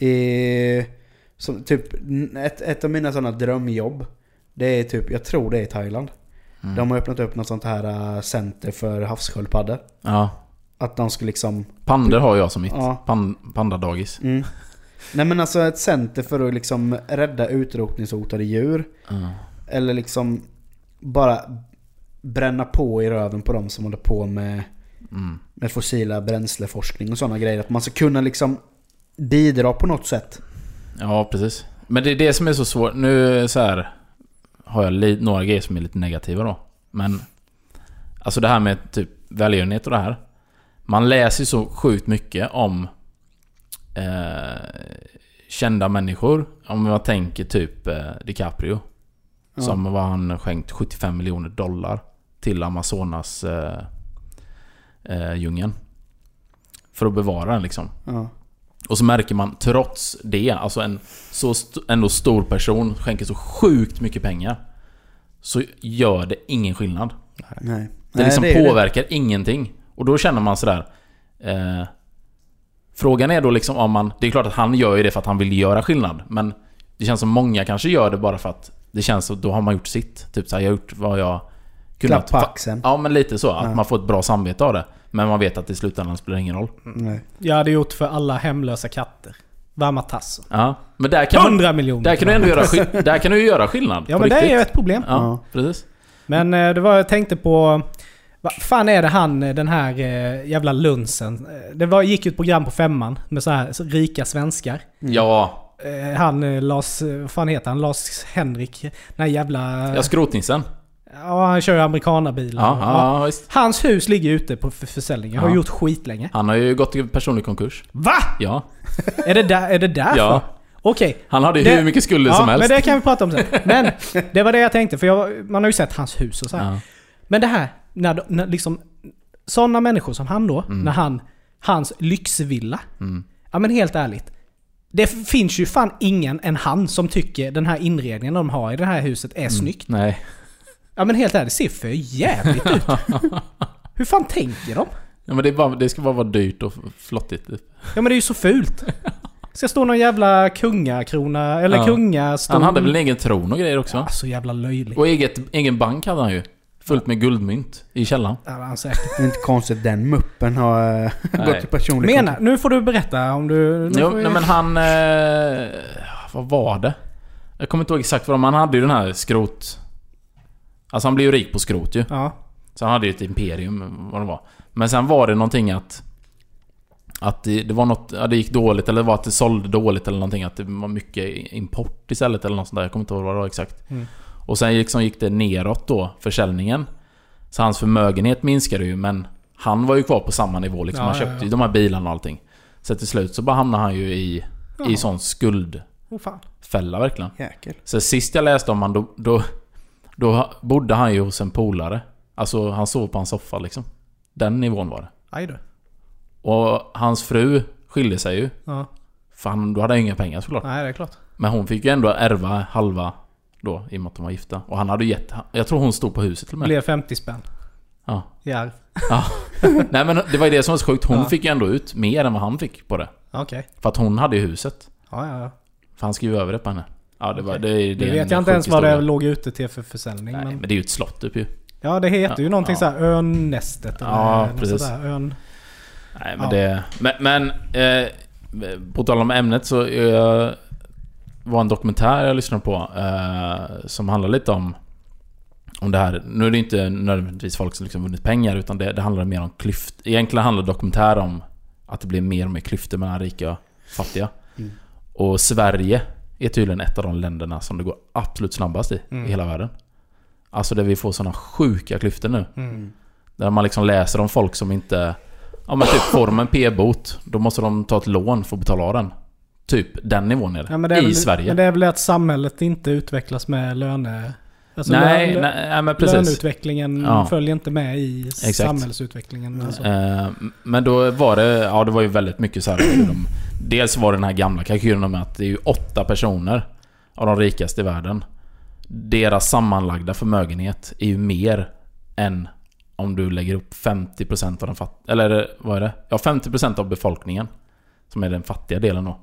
I, som, typ, ett, ett av mina sådana drömjobb. Det är typ, jag tror det är i Thailand.
Mm.
De har öppnat upp något sånt här äh, center för havssköldpaddor.
Ja.
Att de ska liksom...
Pandor har jag som mitt.
Ja.
Pan, pandadagis.
Mm. Nej men alltså ett center för att liksom rädda utrotningshotade djur.
Ja.
Eller liksom bara bränna på i röven på de som håller på med,
Mm.
med fossila bränsleforskning och sådana grejer. Att man ska kunna liksom bidra på något sätt.
Ja, precis. Men det är det som är så svårt. Nu så här har jag några grejer som är lite negativa då. Men alltså det här med typ välgörenhet och det här. Man läser ju så sjukt mycket om eh, kända människor. Om man tänker typ eh, DiCaprio.
Ja.
Som var han skänkt 75 miljoner dollar till Amazonas eh, eh, djungeln. För att bevara den liksom.
Ja.
Och så märker man trots det, alltså en så st- ändå stor person skänker så sjukt mycket pengar. Så gör det ingen skillnad.
Nej.
Det liksom
ju det.
påverkar ingenting. Och då känner man sådär... Eh, frågan är då liksom om man... Det är klart att han gör ju det för att han vill göra skillnad. Men det känns som många kanske gör det bara för att det känns som då har man gjort sitt. Typ såhär, jag har gjort vad jag kunnat.
Klapp på axeln.
Ja men lite så. Att
Ja.
man får ett bra samvete av det. Men man vet att i slutändan spelar det ingen roll.
Nej.
Jag hade gjort för alla hemlösa katter. Varma tassar.
Ja. Men där kan man...
100 miljoner!
Där kan du ändå göra, [LAUGHS] där kan du ju göra skillnad.
Ja men det är ju ett problem.
Ja,
Ja.
precis.
Men eh, det var jag tänkte på... Vad fan är det han, eh, den här eh, jävla lunsen? Det var, gick ju ett program på femman med så här så rika svenskar.
Ja,
Eh, Han Lars... Vad fan heter han? Lars Henrik? Den här jävla...
jag skrotnissen.
Ja, han kör ju amerikanarbilar.
Ja, ja, visst.
Hans hus ligger ute på för försäljning. Har
Ja.
gjort skitlänge.
Han har ju gått i personlig konkurs.
Va?
Ja.
Är det, där, är det därför?
Ja.
Okej.
Han hade ju
Det-
hur mycket skulder
Ja,
som helst.
men det kan vi prata om sen. [LAUGHS] Men det var det jag tänkte, för jag, man har ju sett hans hus och så.
Ja.
Men det här, när, när liksom... Sådana människor som han då,
Mm.
när han... Hans lyxvilla.
Mm.
Ja men helt ärligt. Det finns ju fan ingen än han som tycker den här inredningen de har i det här huset är snyggt.
Nej.
Ja men helt ärligt, det ser för jävligt ut. [LAUGHS] Hur fan tänker de?
Ja, men det, är bara, det ska bara vara dyrt och flottigt.
Ja men det är ju så fult. Ska stå någon jävla kungakrona, eller
Ja.
kungastol.
Han hade väl en egen tron och grejer också?
Ja, så jävla löjlig.
Och eget, egen bank hade han ju. Fullt med guldmynt i källaren.
Ja, han säkert.
Det är inte konstigt den muppen har [LAUGHS]
Nej.
gått till personlig
Mena, nu får du berätta om du...
Jo,
vi-
nej, men han... Eh, vad var det? Jag kommer inte ihåg exakt vad de... Han hade ju den här skrot... Alltså han blev ju rik på skrot ju.
Ja.
Så han hade ju ett imperium, vad det var. Men sen var det någonting att... Att det, det var något... Ja, det gick dåligt eller det var att det sålde dåligt eller någonting. Att det var mycket import istället eller något sånt där. Jag kommer inte ihåg vad det var exakt.
Mm.
Och sen liksom gick det neråt då, försäljningen. Så hans förmögenhet minskade ju men... Han var ju kvar på samma nivå liksom.
Ja,
han
ja,
köpte
ja.
ju de här bilarna och allting. Så till slut så bara hamnade han ju i... I sån skuldfälla
Oh, fan.
verkligen.
Jäkel.
Så sist jag läste om han då, då, Då bodde han ju hos en polare. Alltså han sov på en soffa liksom. Den nivån var det.
Aj då.
Och hans fru skilde sig ju.
Ja.
För han, då hade han ju inga pengar såklart.
Nej, det är klart.
Men hon fick ju ändå ärva halva då, i och med att de var gifta. Och han hade gett... Jag tror hon stod på huset till och med.
Blev 50 spänn.
Ja.
I arv. [LAUGHS]
Nej men det var ju det som var så sjukt. Hon
Ja.
fick ju ändå ut mer än vad han fick på det.
Okej.
För att hon hade ju huset.
Ja, ja, ja.
För han skrev över det på henne. Ja det var... Det, det,
Det vet jag inte ens vad det låg ute till för försäljning.
Nej,
men...
men det är ju ett slott typ ju.
Ja, det heter ju
Ja,
någonting
ja.
såhär Örnnästet eller
Ja, precis.
sådär. Örn...
Nej men
Ja.
det... Men... men eh, på tal om ämnet så... Eh, var en dokumentär jag lyssnade på. Eh, som handlar lite om... Om det här. Nu är det inte nödvändigtvis folk som liksom vunnit pengar utan det, det handlar mer om klyft... Egentligen handlar dokumentär om att det blir mer och mer klyftor mellan rika och fattiga.
Mm.
Och Sverige är tydligen ett av de länderna som det går absolut snabbast i,
Mm.
i hela världen. Alltså där vi får såna sjuka klyftor nu.
Mm.
Där man liksom läser om folk som inte... Ja men typ får de en p-bot, då måste de ta ett lån för att betala av den. Typ den nivån är det.
Ja, det är
I
väl,
Sverige.
Men det är väl att samhället inte utvecklas med löne... Alltså
nej,
lön,
nej, nej, men precis.
Löneutvecklingen
Ja.
följer inte med i
Exakt.
samhällsutvecklingen. Alltså.
Eh, men då var det, ja det var ju väldigt mycket så här. hur [CLEARS THROAT] de, dels var det den här gamla kalkylen med att det är ju åtta personer av de rikaste i världen. Deras sammanlagda förmögenhet är ju mer än om du lägger upp 50% av den fatt... Eller vad är det? Ja, 50% av befolkningen. Som är den fattiga delen då.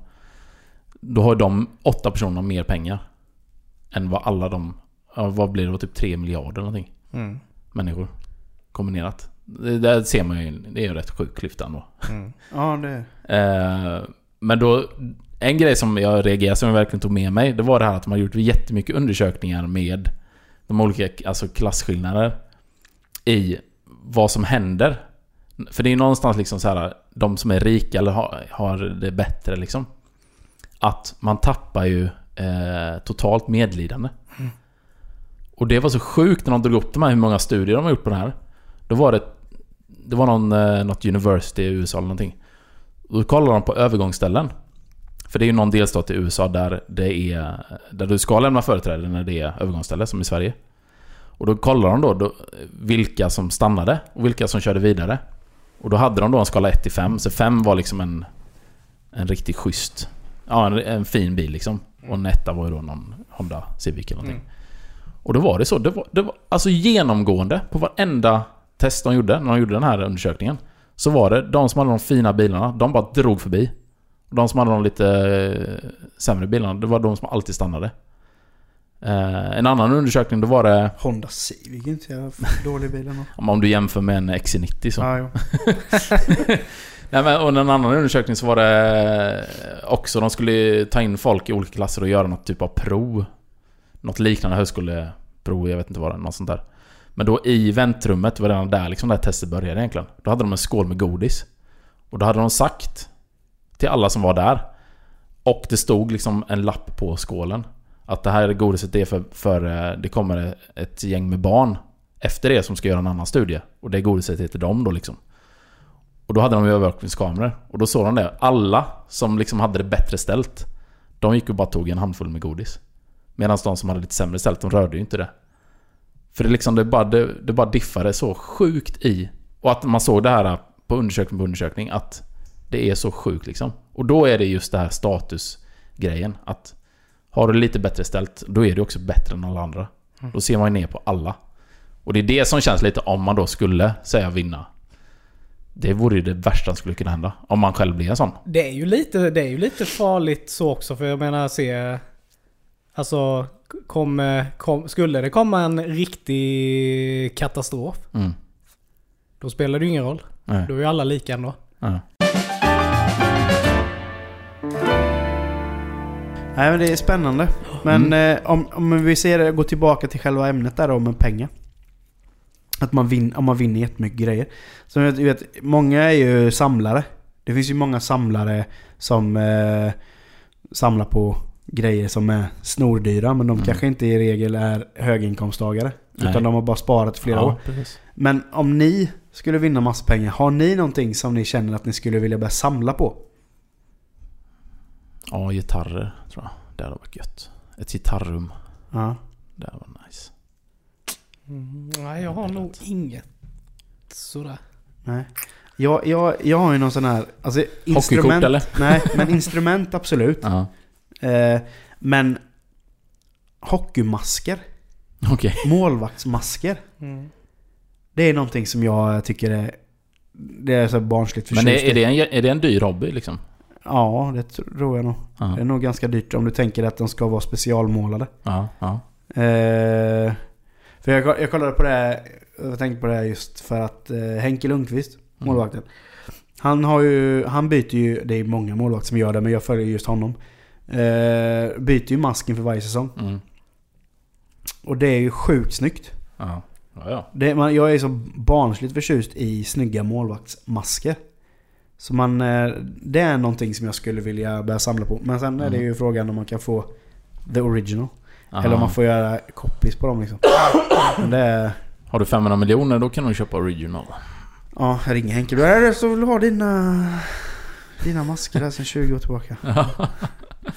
Då har de åtta personerna mer pengar. Än vad alla de... Vad blir det? då? Typ 3 miljarder någonting
Mm.
människor kombinerat. Det där ser man ju, det är ju en rätt sjuk klyfta ändå.
Mm.
Ja, det...
Eh, men då, en grej som jag reagerade som jag verkligen tog med mig, det var det här att de har gjort jättemycket undersökningar med de olika alltså klasskillnader i vad som händer. För det är någonstans liksom så här, de som är rika eller har, har det bättre liksom. Att man tappar ju eh, totalt medlidande. Och det var så sjukt när de drog upp de här, hur många studier de har gjort på det här. Då var det... Det var någon, eh, något university i USA eller någonting. Då kollade de på övergångsställen. För det är ju någon delstat i USA där det är... Där du ska lämna företräde när det är övergångsställe, som i Sverige. Och då kollar de då, då vilka som stannade och vilka som körde vidare. Och då hade de då en skala 1 till 5, så 5 var liksom en... En riktigt schysst... Ja, en, en fin bil liksom. Och en etta var ju då någon Honda Civic eller någonting.
Mm.
Och då var det så. Det var, det var alltså genomgående på varenda test de gjorde, när de gjorde den här undersökningen. Så var det de som hade de fina bilarna, de bara drog förbi. De som hade de lite eh, sämre bilarna, det var de som alltid stannade. Eh, en annan undersökning, då var det...
Honda Civic är inte jävla [LAUGHS] dålig bil ändå.
Om du jämför med en XC90 så.
Ja, jo. [LAUGHS]
Nej, men, och en annan undersökning så var det också, de skulle ta in folk i olika klasser och göra något typ av prov. Något liknande högskoleprov, jag vet inte vad det är, något sånt där. Men då i väntrummet, det var redan där liksom det här testet började egentligen. Då hade de en skål med godis. Och då hade de sagt till alla som var där. Och det stod liksom en lapp på skålen. Att det här godiset är för, för eh, det kommer ett gäng med barn efter det som ska göra en annan studie. Och det godiset är till dem då liksom. Och då hade de ju övervakningskameror. Och då såg de det. Alla som liksom hade det bättre ställt. De gick och bara tog en handfull med godis. Medan de som hade lite sämre ställt, de rörde ju inte det. För det liksom, det bara, det, det bara diffade så sjukt i. Och att man såg det här på undersökning på undersökning, att det är så sjukt liksom. Och då är det just det här statusgrejen. Att har du lite bättre ställt, då är du också bättre än alla andra. Då ser man ju ner på alla. Och det är det som känns lite om man då skulle säga vinna. Det vore ju det värsta som skulle kunna hända. Om man själv blir en sån.
Det är ju lite, det är ju lite farligt så också för jag menar se... Alltså, kom, kom, skulle det komma en riktig katastrof.
Mm.
Då spelar det ju ingen roll.
Nej.
Då är ju alla lika ändå.
Ja.
Nej men det är spännande. Men eh, om, om vi ser det, gå tillbaka till själva ämnet där då med pengar. Att man, vin, om man vinner jättemycket grejer. Så jag vet, många är ju samlare. Det finns ju många samlare som eh, samlar på grejer som är snordyra men de
Mm.
kanske inte i regel är höginkomsttagare.
Nej.
Utan de har bara sparat i flera år.
Ja, precis.
Men om ni skulle vinna massa pengar, har ni någonting som ni känner att ni skulle vilja börja samla på?
Ja, gitarrer tror jag. Det hade varit gött. Ett gitarrum.
Ja.
Det hade varit nice.
Mm, nej, jag har nog inget sådär.
Nej. Jag, jag, jag har ju någon sån här... Alltså,
Hockeykort
instrument,
eller?
Nej, men instrument absolut. [LAUGHS]
Ja.
Eh, men hockeymasker,
Okej.
målvaktsmasker.
Mm.
Det är någonting som jag tycker är... Det är så barnsligt
Men
förtjust
är, är,
i.
det en, är det en dyr hobby liksom?
Ja, det tror jag nog.
Ja.
Det är nog ganska dyrt om du tänker att de ska vara specialmålade.
Ja, ja.
Eh, för jag, jag kollade på det här, jag tänkte på det här just för att eh, Henke Lundqvist,
Mm.
målvakten. Han har ju, han byter ju, det är många målvakter som gör det men jag följer just honom. Eh, byter ju masken för varje säsong.
Mm.
Och det är ju sjukt snyggt.
Ja. Ja, ja.
Det, man, jag är så barnsligt förtjust i snygga målvaktsmasker. Så man, eh, det är någonting som jag skulle vilja börja samla på. Men sen är det ju frågan om man kan få the original. Eller om man får göra copies på dem liksom. Är...
Har du 500 miljoner då kan du köpa original.
Ja, ringer Henke. Du är så vill ha dina... Dina masker där sedan 20 år tillbaka. [LAUGHS]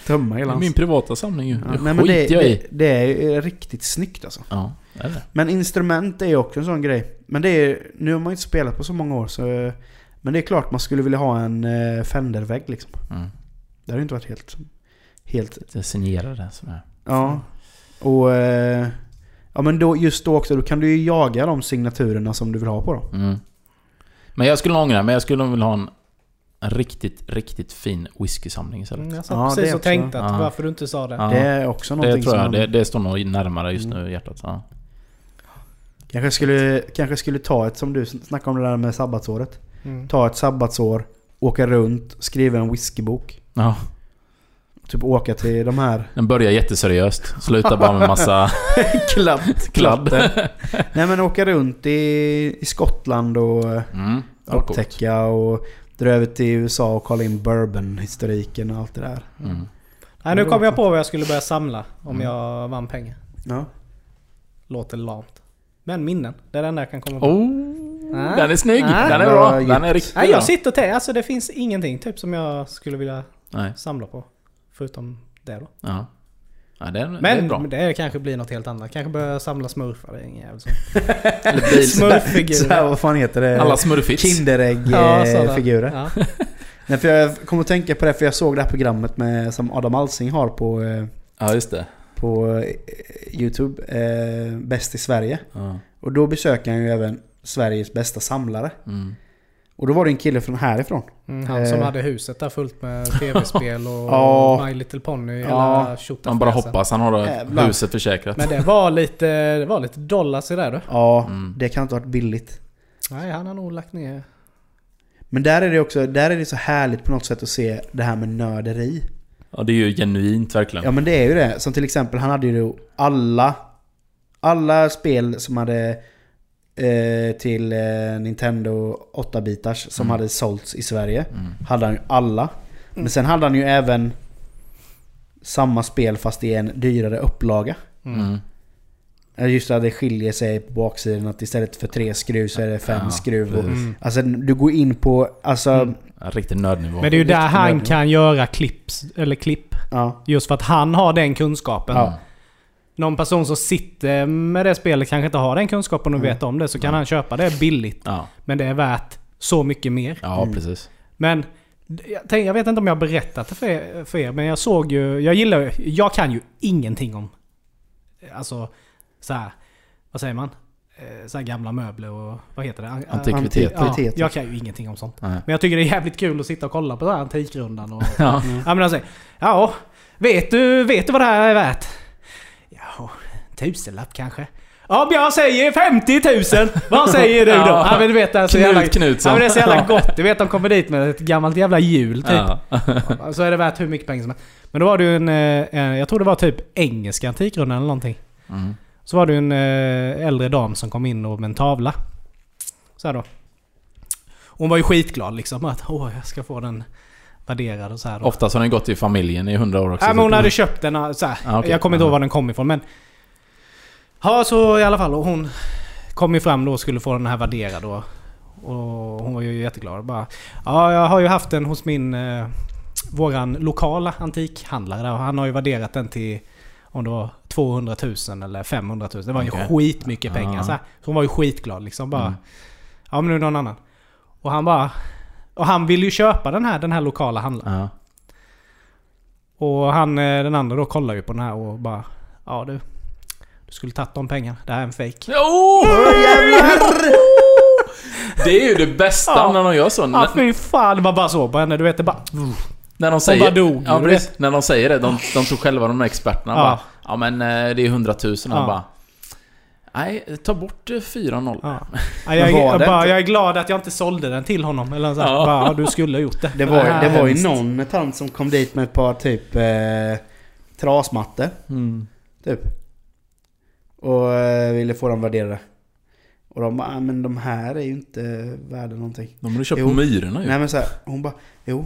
Tömma
Det
hela hans.
min privata samling ju.
Ja,
Det
nej, men det,
jag i.
det, det är riktigt snyggt alltså.
Ja, är det?
Men instrument är ju också en sån grej. Men det är Nu har man ju inte spelat på så många år så... Men det är klart man skulle vilja ha en uh, Fender-vägg liksom.
Mm.
Det hade ju inte varit helt... Helt...
Det signerar det sådär.
Ja. Och... eh, ja men då, just då också, då kan du ju jaga de signaturerna som du vill ha på dem.
Mm. Men jag skulle ångra men jag skulle nog vilja ha en, en riktigt, riktigt fin whiskysamling istället.
Mm, jag satt
Ja, det
precis och tänkte att
Ja.
varför du inte sa det.
Ja.
Det är också
Det
någonting
tror jag,
som...
det, det står nog närmare just
Mm.
nu i hjärtat. Ja.
Kanske skulle, kanske skulle ta ett, som du snackade om det där med sabbatsåret.
Mm.
Ta ett sabbatsår, åka runt, skriva en whiskybok.
ja.
Typ åka till de här...
Den börjar jätteseriöst. Slutar bara med massa [LAUGHS]
Kladd.
kladd. [LAUGHS]
Nej men åka runt i, i Skottland och
Mm.
Upptäcka och dra över till USA och kolla in bourbon-historiken och allt det där.
Mm.
Nej, nu kom jag på vad jag skulle börja samla om
Mm.
jag vann pengar.
Ja.
Låter lamt. Men minnen. Det är den där jag kan komma på.
Oh,
Nej.
den är snygg!
Nej.
Den är bra! Den är riktigt
Nej, jag sitter och tänker. Alltså det finns ingenting typ som jag skulle vilja
Nej.
samla på. Förutom det då.
Ja. Ja, det är, det är
Men
bra.
det kanske blir något helt annat. Kanske börja samla smurfar. Det är ingen jävel som... [LAUGHS] Smurffigurer.
vad fan heter det?
Alla smurfits.
Ja.
Kinderägg-figurer.
Ja. [LAUGHS]
Nej, för jag kom att tänka på det för jag såg det här programmet med, som Adam Alsing har på, eh,
Ja, just det.
på eh, Youtube. Eh, Bäst i Sverige.
Ja.
Och då besöker han ju även Sveriges bästa samlare.
Mm.
Och då var det en kille från härifrån.
Mm, han som
Eh.
hade huset där fullt med [LAUGHS] tv-spel och
Ja.
My Little Pony.
Ja.
Man bara hoppas han har
Jävlar.
huset försäkrat.
Men det var lite, det var lite dollars i det du.
Ja,
Mm.
det kan inte ha varit billigt.
Nej, han har nog lagt ner...
Men där är det också, där är det så härligt på något sätt att se det här med nörderi.
Ja, det är ju genuint verkligen.
Ja men det är ju det. Som till exempel, han hade ju alla... Alla spel som hade till eh, Nintendo 8-bitars som
Mm.
hade sålts i Sverige.
Mm.
Hade han ju alla. Men sen hade han ju även samma spel fast i en dyrare upplaga.
Mm.
Ja, Just det, det skiljer sig på baksidan att istället för tre skruv så är det fem
Ja,
skruv. Och,
precis.
Mm.
alltså du går in på, alltså...
Mm.
Riktig nördnivå.
Men det är ju där
Riktigt
han kan göra clips, eller klipp.
Ja.
Just för att han har den kunskapen.
Ja.
Någon person som sitter med det spelet kanske inte har den kunskapen och
Mm.
vet om det. Så kan han köpa det billigt.
Ja,
Men det är värt så mycket mer.
ja
Mm.
precis.
Men jag, jag vet inte om jag har berättat det för er, för er, men jag såg ju... Jag gillar Jag kan ju ingenting om... Alltså, så här, Vad säger man? Eh, Så här gamla möbler och... Vad heter det? An-
Antikvitet.
Ja,
Antikviteter.
jag kan ju ingenting om sånt.
Nej.
Men jag tycker det är jävligt kul att sitta och kolla på den här Antikrundan och... [LAUGHS]
Ja.
Ja men alltså, ja, vet du, vet du vad det här är värt? Ja, tusenlapp kanske. Ja, men jag säger 50 000! Vad säger du då? [LAUGHS]
Ja.
Ja, men du vet, det är så
Knut
jävla,
Knutsson.
ja, men det är så jävla gott. Du vet, de kommer dit med ett gammalt jävla hjul typ.
Ja. [LAUGHS]
Så är det värt hur mycket pengar som helst. Men då var det ju en, eh, en jag tror det var typ engelska Antikrundan eller någonting.
Mm.
Så var det en eh, äldre dam som kom in och med en tavla. Så då. Hon var ju skitglad liksom att åh, jag ska få den värderad och så här. Då.
Oftast har den gått i familjen i hundra år också.
Nej men hon hade köpt den så här.
Ah, okej.
Jag kommer inte ihåg
Ja.
var den kom ifrån men... Ja så i alla fall och hon kom ju fram då och skulle få den här värderad och, och hon var ju jätteglad. Bara, ja jag har ju haft den hos min... Eh, våran lokala antikhandlare där och han har ju värderat den till om det var 200 000 eller 500 000. Det var ju skitmycket pengar.
Ja.
Så, här. så hon var ju skitglad liksom. Bara,
Mm.
ja men nu är det någon annan. Och han bara... Och han ville ju köpa den här, den här lokala handlaren.
Ja.
Och han, eh, den andra då kollar ju på den här och bara... Ja du. Du skulle tagit de pengarna. Det här är en fake.
Oh! Det är ju det bästa
Ja.
när de gör så.
Ja fy fan, det var bara så på henne. Du vet det bara...
när de säger...
bara dog,
ja, precis. När de säger det. De, de tror själva, de här experterna
Ja.
bara... Ja men eh, det är 100 000 och
Ja.
bara... Nej, ta bort eh, 4-0.
Ja. [LAUGHS] Ja, jag,
var
jag, bara, är glad att jag inte sålde den till honom. Eller så här,
Ja.
bara, du skulle ha gjort det.
Det var, det
är
var ju någon tant som kom dit med ett par typ eh, trasmattor.
Mm.
Typ. Och eh, ville få dem värderade. Och de bara, ah, men de här är ju inte värda någonting.
De har du köpt
Jo.
på Myrorna ju.
Nej men så här, hon bara, jo.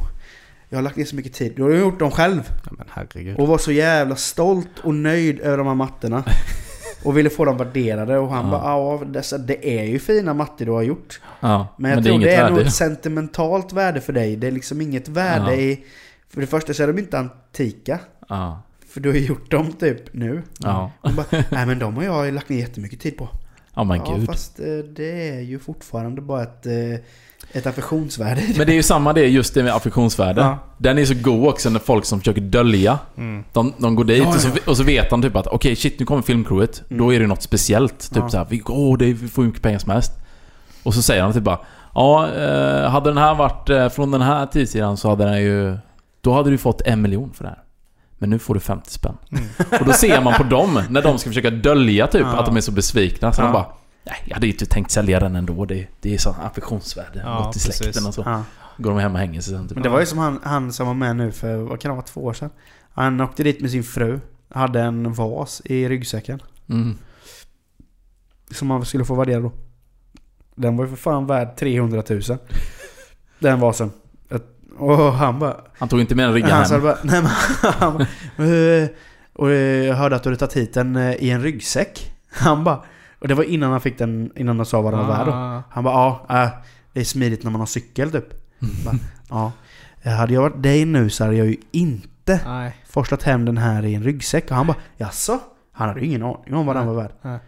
Jag har lagt ner så mycket tid. Då har jag gjort dem själv.
Ja, men herregud.
Och var så jävla stolt och nöjd över de här mattorna. [LAUGHS] Och ville få dem värderade och han
Ja.
bara, ja dessa, det är ju fina mattor du har gjort.
Ja,
Men jag
det är
tror
inget
det är
värde.
nog ett sentimentalt värde för dig. Det är liksom inget värde
Ja.
i... För det första så är de inte antika.
Ja.
För du har ju gjort dem typ nu.
Ja.
Hon bara, nej men de har jag lagt ner jättemycket tid på.
Ja men
ja
gud.
fast eh, det är ju fortfarande bara ett, eh, ett affektionsvärde.
Men det är ju samma det, just det med affektionsvärde.
Ja.
Den är så god också när folk som försöker dölja.
Mm.
De, de går dit
Ja,
och, så, och så vet de typ att okej shit nu kommer filmcrewet. Då är det något speciellt. Typ
Ja.
såhär, vi, åh, det vi får hur mycket pengar som helst. Och så säger de typ bara Ja, eh, hade den här varit från den här tidssidan så hade den ju... Då hade du fått en miljon för det här. Men nu får du 50 spänn. [LAUGHS] Och då ser man på dem, när de ska försöka dölja typ
Ja.
att de är så besvikna. Så
Ja.
de bara Nej, jag hade ju inte tänkt sälja den ändå. Det, det är så affektionsvärde.
Ja,
Gått i släkten
precis.
och så.
Ja.
Går de hem och hänger sig sen typ.
Men det var ju som han, han som var med nu för, vad kan det vara, två år sedan? Han åkte dit med sin fru. Hade en vas i ryggsäcken.
Mm.
Som man skulle få värdera då. Den var ju för fan värd 300 000. Den vasen. Och han bara...
Han tog inte med en rygga
Han sa
hem.
bara, nej men [LAUGHS] han bara, "Eh, Och eh, jag hörde att du hade tagit hit den eh, i en ryggsäck. [LAUGHS] Han bara... Och det var innan han fick den, innan de sa vad den var värd då.
Ah.
Han bara, ja, det är smidigt när man har cykel typ. Bara, ja. Hade jag varit dig nu så hade jag ju inte
Nej.
forslat hem den här i en ryggsäck. Och han bara, jaså? Han hade ju ingen aning om vad den var värd.
Nej.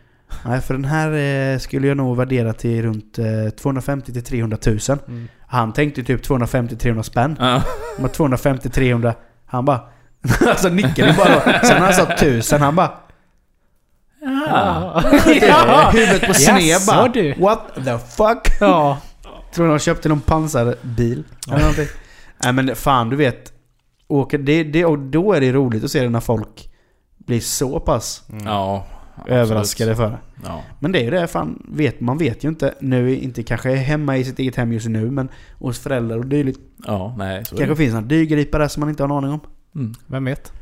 Nej, för den här eh, skulle jag nog värdera till runt eh, 250 till 300 000.
Mm.
Han tänkte typ 250 300 spänn.
Ja.
Men 250 300. Han bara... [LAUGHS] alltså nickade bara. Sen när han sa 1000, han bara...
Ja.
Ja. [LAUGHS]
Huvudet på sned
Jaså,
bara.
du.
What the fuck?
Ja.
Tror de köpte någon pansarbil. Eller någonting. Nej men fan du vet. Åker, det, det, och då är det roligt att se det när folk blir så pass
Ja.
Överraskade för det.
Ja.
Men det är ju det, fan, vet, man vet ju inte. Nu, inte kanske hemma i sitt eget hem just nu, men hos föräldrar och dylikt.
Ja, nej. Så
kanske
det.
finns några dyrgripare som man inte har en aning om.
Mm.
Vem vet?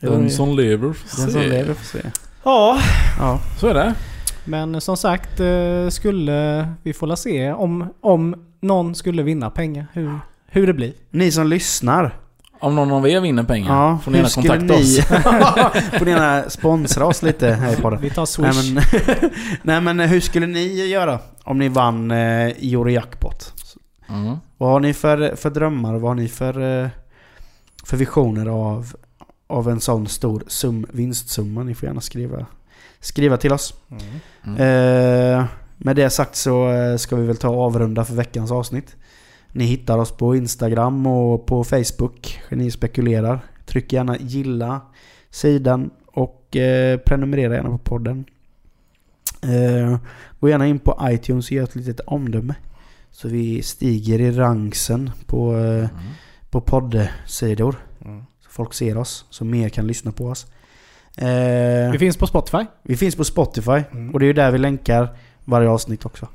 Den som lever får
Den som
se.
lever får se.
Ja.
Ja.
Så är det.
Men som sagt, eh, skulle vi få la se om, om någon skulle vinna pengar. Hur, hur det blir.
Ni som lyssnar.
Om någon av er vinner pengar
Ja,
får ni gärna
skulle
kontakta
ni...
oss. [LAUGHS]
får ni gärna sponsra oss lite här i podden.
Vi tar Swish.
Nej men, [LAUGHS] nej men hur skulle ni göra om ni vann eh, Eurojackpot?
Mm.
Vad har ni för, för drömmar? Vad har ni för, eh, för visioner av, av en sån stor sum, vinstsumma? Ni får gärna skriva, skriva till oss.
Mm.
Mm.
Eh, med det sagt så eh, ska vi väl ta och avrunda för veckans avsnitt. Ni hittar oss på Instagram och på Facebook. Geni spekulerar. Tryck gärna gilla sidan och eh, prenumerera gärna på podden. Eh, gå gärna in på iTunes och gör ett litet omdöme. Så vi stiger i rangsen på, eh,
Mm.
på poddsidor.
Mm.
Så folk ser oss, så mer kan lyssna på oss. Eh,
Vi finns på Spotify.
vi finns på Spotify
Mm.
och det är ju där vi länkar varje avsnitt också.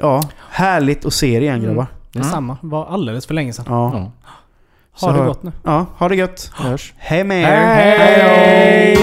Ja, härligt att se er igen
Mm.
grabbar.
Detsamma. var alldeles för länge sedan.
Ja.
Ja.
Så
Ha det gott nu.
ja, ha det gött.
Hörs.
Hej med er!
Hej!